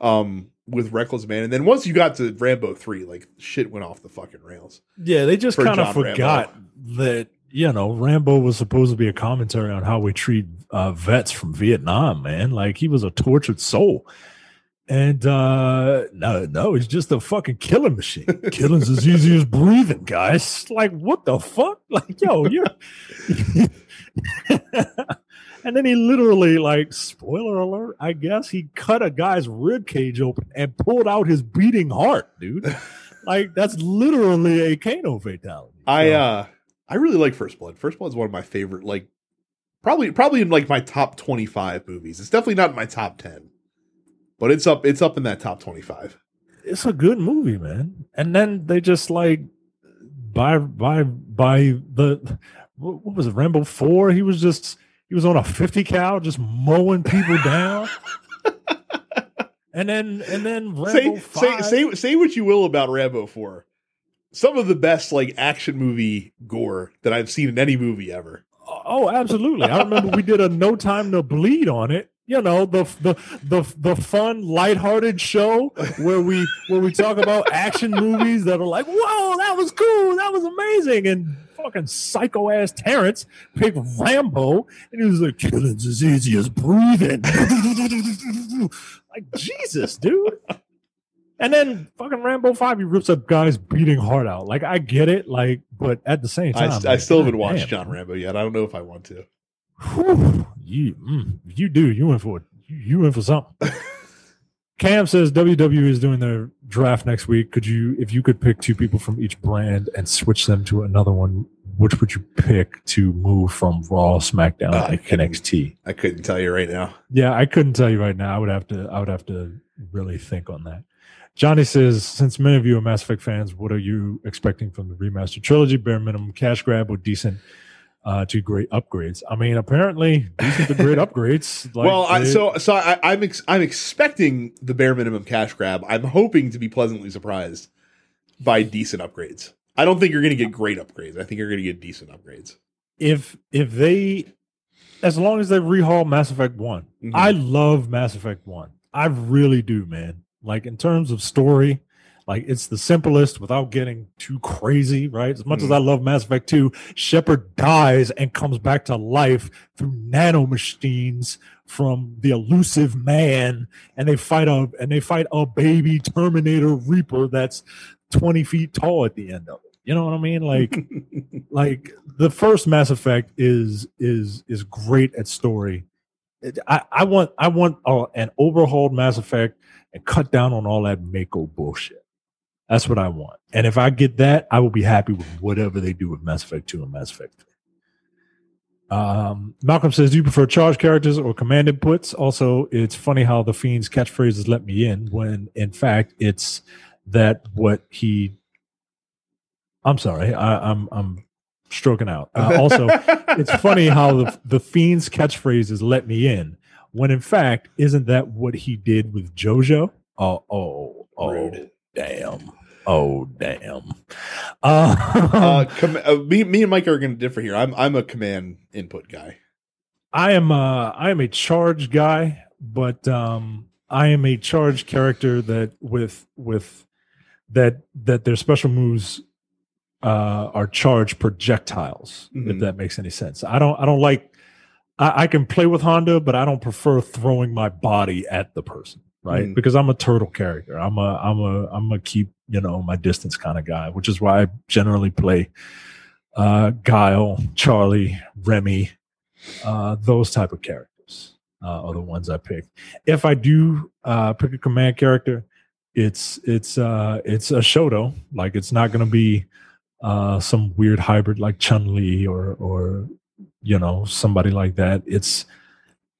Speaker 1: Um, with Reckless Man, and then once you got to Rambo three, like shit went off the fucking rails.
Speaker 2: Yeah, they just kind of forgot that you know Rambo was supposed to be a commentary on how we treat uh, vets from Vietnam. Man, like he was a tortured soul, and uh no, no, he's just a fucking killing machine. Killing's as easy as breathing, guys. Like what the fuck? Like yo, you're. and then he literally, like, spoiler alert, I guess he cut a guy's rib cage open and pulled out his beating heart, dude. like that's literally a Kano fatality.
Speaker 1: I
Speaker 2: So,
Speaker 1: uh I really like First Blood. First Blood's one of my favorite, like probably probably in like my top twenty five movies. It's definitely not in my top ten, but it's up it's up in that top twenty five.
Speaker 2: it's a good movie, man. And then they just like by by by the what was it, Rambo Four? He was just he was on a fifty cal, just mowing people down. and then and then Rambo
Speaker 1: Say say
Speaker 2: 5,
Speaker 1: say say what you will about Rambo four. Some of the best like action movie gore that I've seen in any movie ever.
Speaker 2: Oh, absolutely. I remember we did a No Time to Bleed on it. You know, the the the the fun, lighthearted show where we where we talk about action movies that are like, whoa, that was cool, that was amazing. And fucking psycho ass Terrence picked Rambo and he was like, killing's as easy as breathing. like Jesus, dude. And then fucking Rambo 5, he rips a guy's beating heart out. Like, I get it, like, but at the same
Speaker 1: I,
Speaker 2: time,
Speaker 1: I
Speaker 2: like,
Speaker 1: still haven't watched John Rambo yet. I don't know if I want to.
Speaker 2: Whew, you mm, you do you in for you, you in for something. Cam says WWE is doing their draft next week. Could you, if you could pick two people from each brand and switch them to another one, which would you pick to move from Raw, SmackDown,
Speaker 1: Uh,
Speaker 2: and NXT?
Speaker 1: I couldn't tell you right now.
Speaker 2: Yeah, I couldn't tell you right now. I would have to. I would have to really think on that. Johnny says, since many of you are Mass Effect fans, what are you expecting from the remastered trilogy? Bare minimum cash grab or decent uh, to great upgrades? I mean, apparently these are the great upgrades. Like
Speaker 1: well, I,
Speaker 2: they-
Speaker 1: so so I, I'm ex- I'm expecting the bare minimum cash grab. I'm hoping to be pleasantly surprised by decent upgrades. I don't think you're going to get great upgrades. I think you're going to get decent upgrades.
Speaker 2: if if they, as long as they rehaul Mass Effect One,
Speaker 1: Mhm.
Speaker 2: I love Mass Effect One. I really do, man. Like in terms of story, like it's the simplest without getting too crazy, right? As much as
Speaker 1: Mhm.
Speaker 2: I love Mass Effect 2, Shepard dies and comes back to life through nanomachines from the elusive man, and they fight a and they fight a baby Terminator Reaper that's 20 feet tall at the end of it. You know what I mean? Like like the first Mass Effect is is is great at story. I, I want I want uh, an overhauled Mass Effect and cut down on all that Mako bullshit. That's what I want. And if I get that, I will be happy with whatever they do with Mass Effect 2 and Mass Effect 3. Um, Malcolm says, Do you prefer charge characters or command inputs? Also, it's funny how the Fiend's catchphrase is let me in when in fact it's that what he I'm sorry, I, I'm I'm stroking out. Uh, also, it's funny how the the fiend's catchphrase is "Let me in," when in fact, isn't that what he did with JoJo? Oh, oh, oh,
Speaker 1: Rude.
Speaker 2: damn! Oh, damn! Uh,
Speaker 1: uh, com- uh, me, me and Mike are going to differ here. I'm I'm a command input guy.
Speaker 2: I am uh I am a charge guy, but um I am a charge character that with with that that their special moves uh are charge projectiles, if
Speaker 1: Mhm.
Speaker 2: that makes any sense. I don't I don't like I, I can play with Honda, but I don't prefer throwing my body at the person, right?
Speaker 1: Mhm.
Speaker 2: Because I'm a turtle character. I'm a I'm a I'm a keep, you know, my distance kind of guy, which is why I generally play uh Guile, Charlie, Remy, uh, those type of characters uh, are the ones I pick. If I do uh, pick a command character, it's it's uh, it's a Shoto. Like it's not going to be uh, some weird hybrid like Chun Li or or you know somebody like that. It's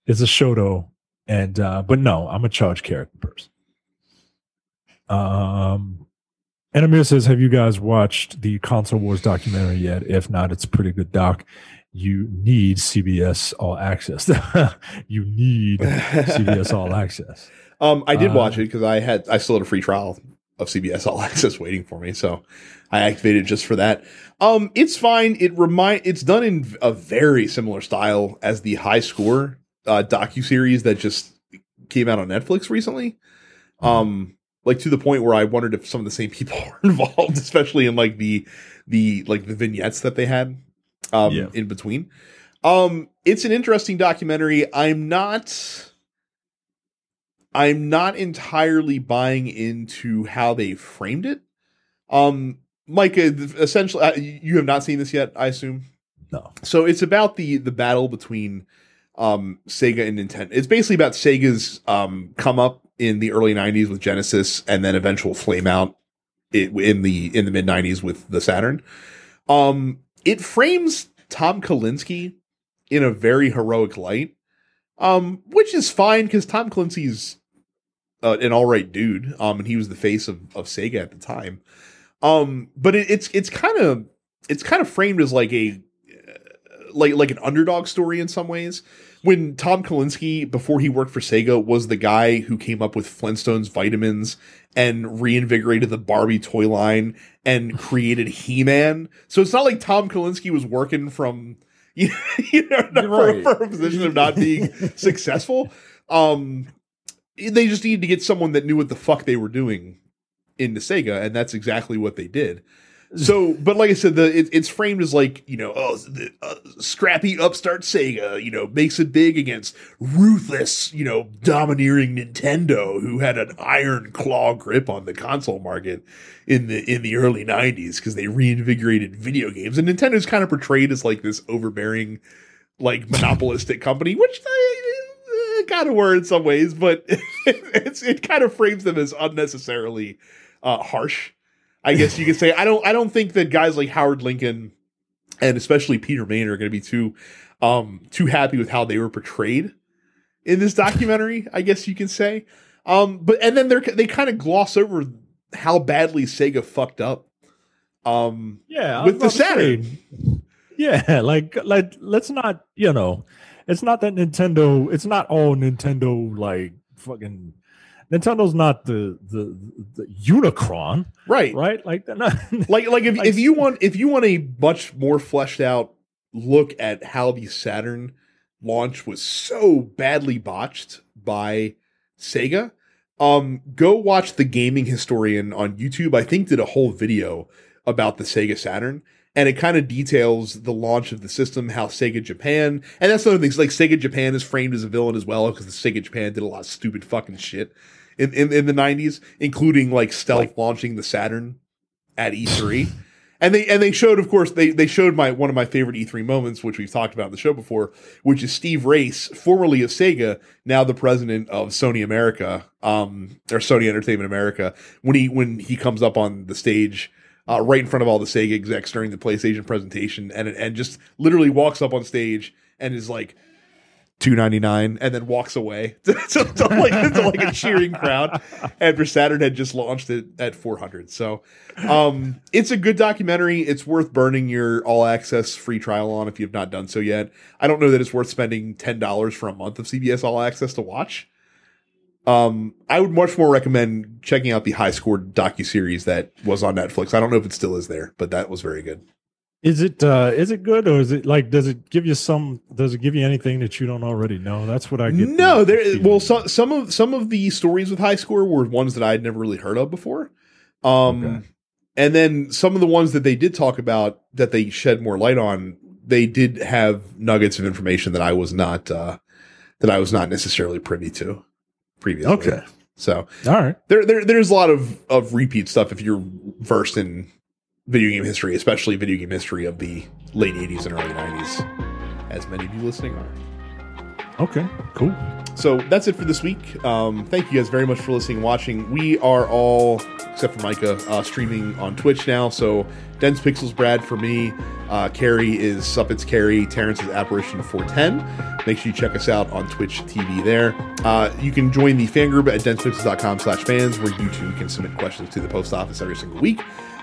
Speaker 2: it's a Shoto, and uh, but no, I'm a charge character person. Um. And Amir says, "Have you guys watched the Console Wars documentary yet? If not, it's a pretty good doc you need CBS All Access. you need CBS All Access.
Speaker 1: Um, I did
Speaker 2: Uh,
Speaker 1: watch it because I had I still had a free trial of CBS All Access waiting for me, so I activated just for that. Um, it's fine. It remind it's done in a very similar style as the High Score uh, docu series that just came out on Netflix recently. Um, like to the point where I wondered if some of the same people were involved, especially in like the the like the vignettes that they had um
Speaker 2: Yeah.
Speaker 1: in between. Um, it's an interesting documentary. I'm not I'm not entirely buying into how they framed it. Um, Micah, essentially, uh, you have not seen this yet, I assume.
Speaker 2: No.
Speaker 1: So it's about the the battle between um, Sega and Nintendo. It's basically about Sega's um, come up in the early '90s with Genesis, and then eventual flame out in the in the mid '90s with the Saturn. Um, it frames Tom Kalinske in a very heroic light, um, which is fine because Tom Kalinske's uh, an all right dude, um, and he was the face of, of Sega at the time. Um, but it, it's it's kind of it's kind of framed as like a like like an underdog story in some ways. When Tom Kalinske, before he worked for Sega, was the guy who came up with Flintstones vitamins and reinvigorated the Barbie toy line and created He Man. So it's not like Tom Kalinske was working from you know
Speaker 2: You're
Speaker 1: for, for a position of not being successful. Um, they just needed to get someone that knew what the fuck they were doing into Sega, and that's exactly what they did. So, but like I said, the it, it's framed as like you know, oh, the uh, scrappy upstart Sega, you know, makes it big against ruthless, you know, domineering Nintendo, who had an iron claw grip on the console market in the in the early '90s because they reinvigorated video games, and Nintendo's kind of portrayed as like this overbearing, like monopolistic company, which they kind of were in some ways, but it's it kind of frames them as unnecessarily uh, harsh. I guess you could say. I don't. I don't think that guys like Howard Lincoln and especially Peter Maynard are going to be too um too happy with how they were portrayed in this documentary. I guess you can say. Um, but and then they're they kind of gloss over how badly Sega fucked up. Um,
Speaker 2: Yeah,
Speaker 1: with the
Speaker 2: say,
Speaker 1: Saturn.
Speaker 2: Yeah, like like let's not, you know, it's not that Nintendo, it's not all Nintendo like fucking Nintendo's not the the the Unicron,
Speaker 1: right?
Speaker 2: right? Like not
Speaker 1: Like like if
Speaker 2: Like-
Speaker 1: if you want if you want a much more fleshed out look at how the Saturn launch was so badly botched by Sega, um, go watch the gaming historian on YouTube. I think did a whole video about the Sega Saturn. And it kind of details the launch of the system, how Sega Japan, and that's another thing. Like Sega Japan is framed as a villain as well because the Sega Japan did a lot of stupid fucking shit in in, in the '90s, including like stealth launching the Saturn at E3. And they and they showed, of course, they they showed my one of my favorite E3 moments, which we've talked about in the show before, which is Steve Race, formerly of Sega, now the president of Sony America, um, or Sony Entertainment America, when he when he comes up on the stage uh, right in front of all the Sega execs during the PlayStation presentation, and and just literally walks up on stage and is like, two ninety nine, and then walks away to, to, to like to like a cheering crowd. After Saturn had just launched it at four hundred, so um, it's a good documentary. It's worth burning your all access free trial on if you have not done so yet. I don't know that it's worth spending ten dollars for a month of CBS All Access to watch. Um, I would much more recommend checking out the High Score docu series that was on Netflix. I don't know if it still is there, but that was very good.
Speaker 2: Is it uh is it good or is it like does it give you some does it give you anything that you don't already know? That's what I get.
Speaker 1: No,
Speaker 2: the
Speaker 1: there. Well, so, some of some of the stories with high score were ones that I had never really heard of before. Um,
Speaker 2: Okay.
Speaker 1: and then some of the ones that they did talk about that they shed more light on, they did have nuggets of information that I was not uh, that I was not necessarily privy to previously.
Speaker 2: Okay.
Speaker 1: so
Speaker 2: All right.
Speaker 1: there, there there's a lot of of repeat stuff if you're versed in video game history, especially video game history of the late '80s and early '90s, as many of you listening are.
Speaker 2: Okay. Cool.
Speaker 1: So that's it for this week. Um, thank you guys very much for listening and watching. We are all, except for Micah, uh, streaming on Twitch now. So Dense Pixels Brad for me. Uh, Carrie is Suppets Carrie. Terrence is Apparition 410. Make sure you check us out on Twitch TV there. Uh, you can join the fan group at densepixels.com slash fans where you too can submit questions to the post office every single week.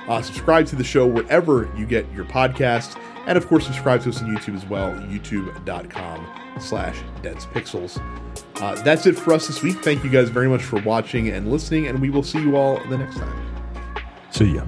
Speaker 1: Uh, subscribe to the show wherever you get your podcasts. And of course, subscribe to us on YouTube as well, youtube.com slash dense pixels. Uh, that's it for us this week. Thank you guys very much for watching and listening, and we will see you all the next time.
Speaker 2: See ya.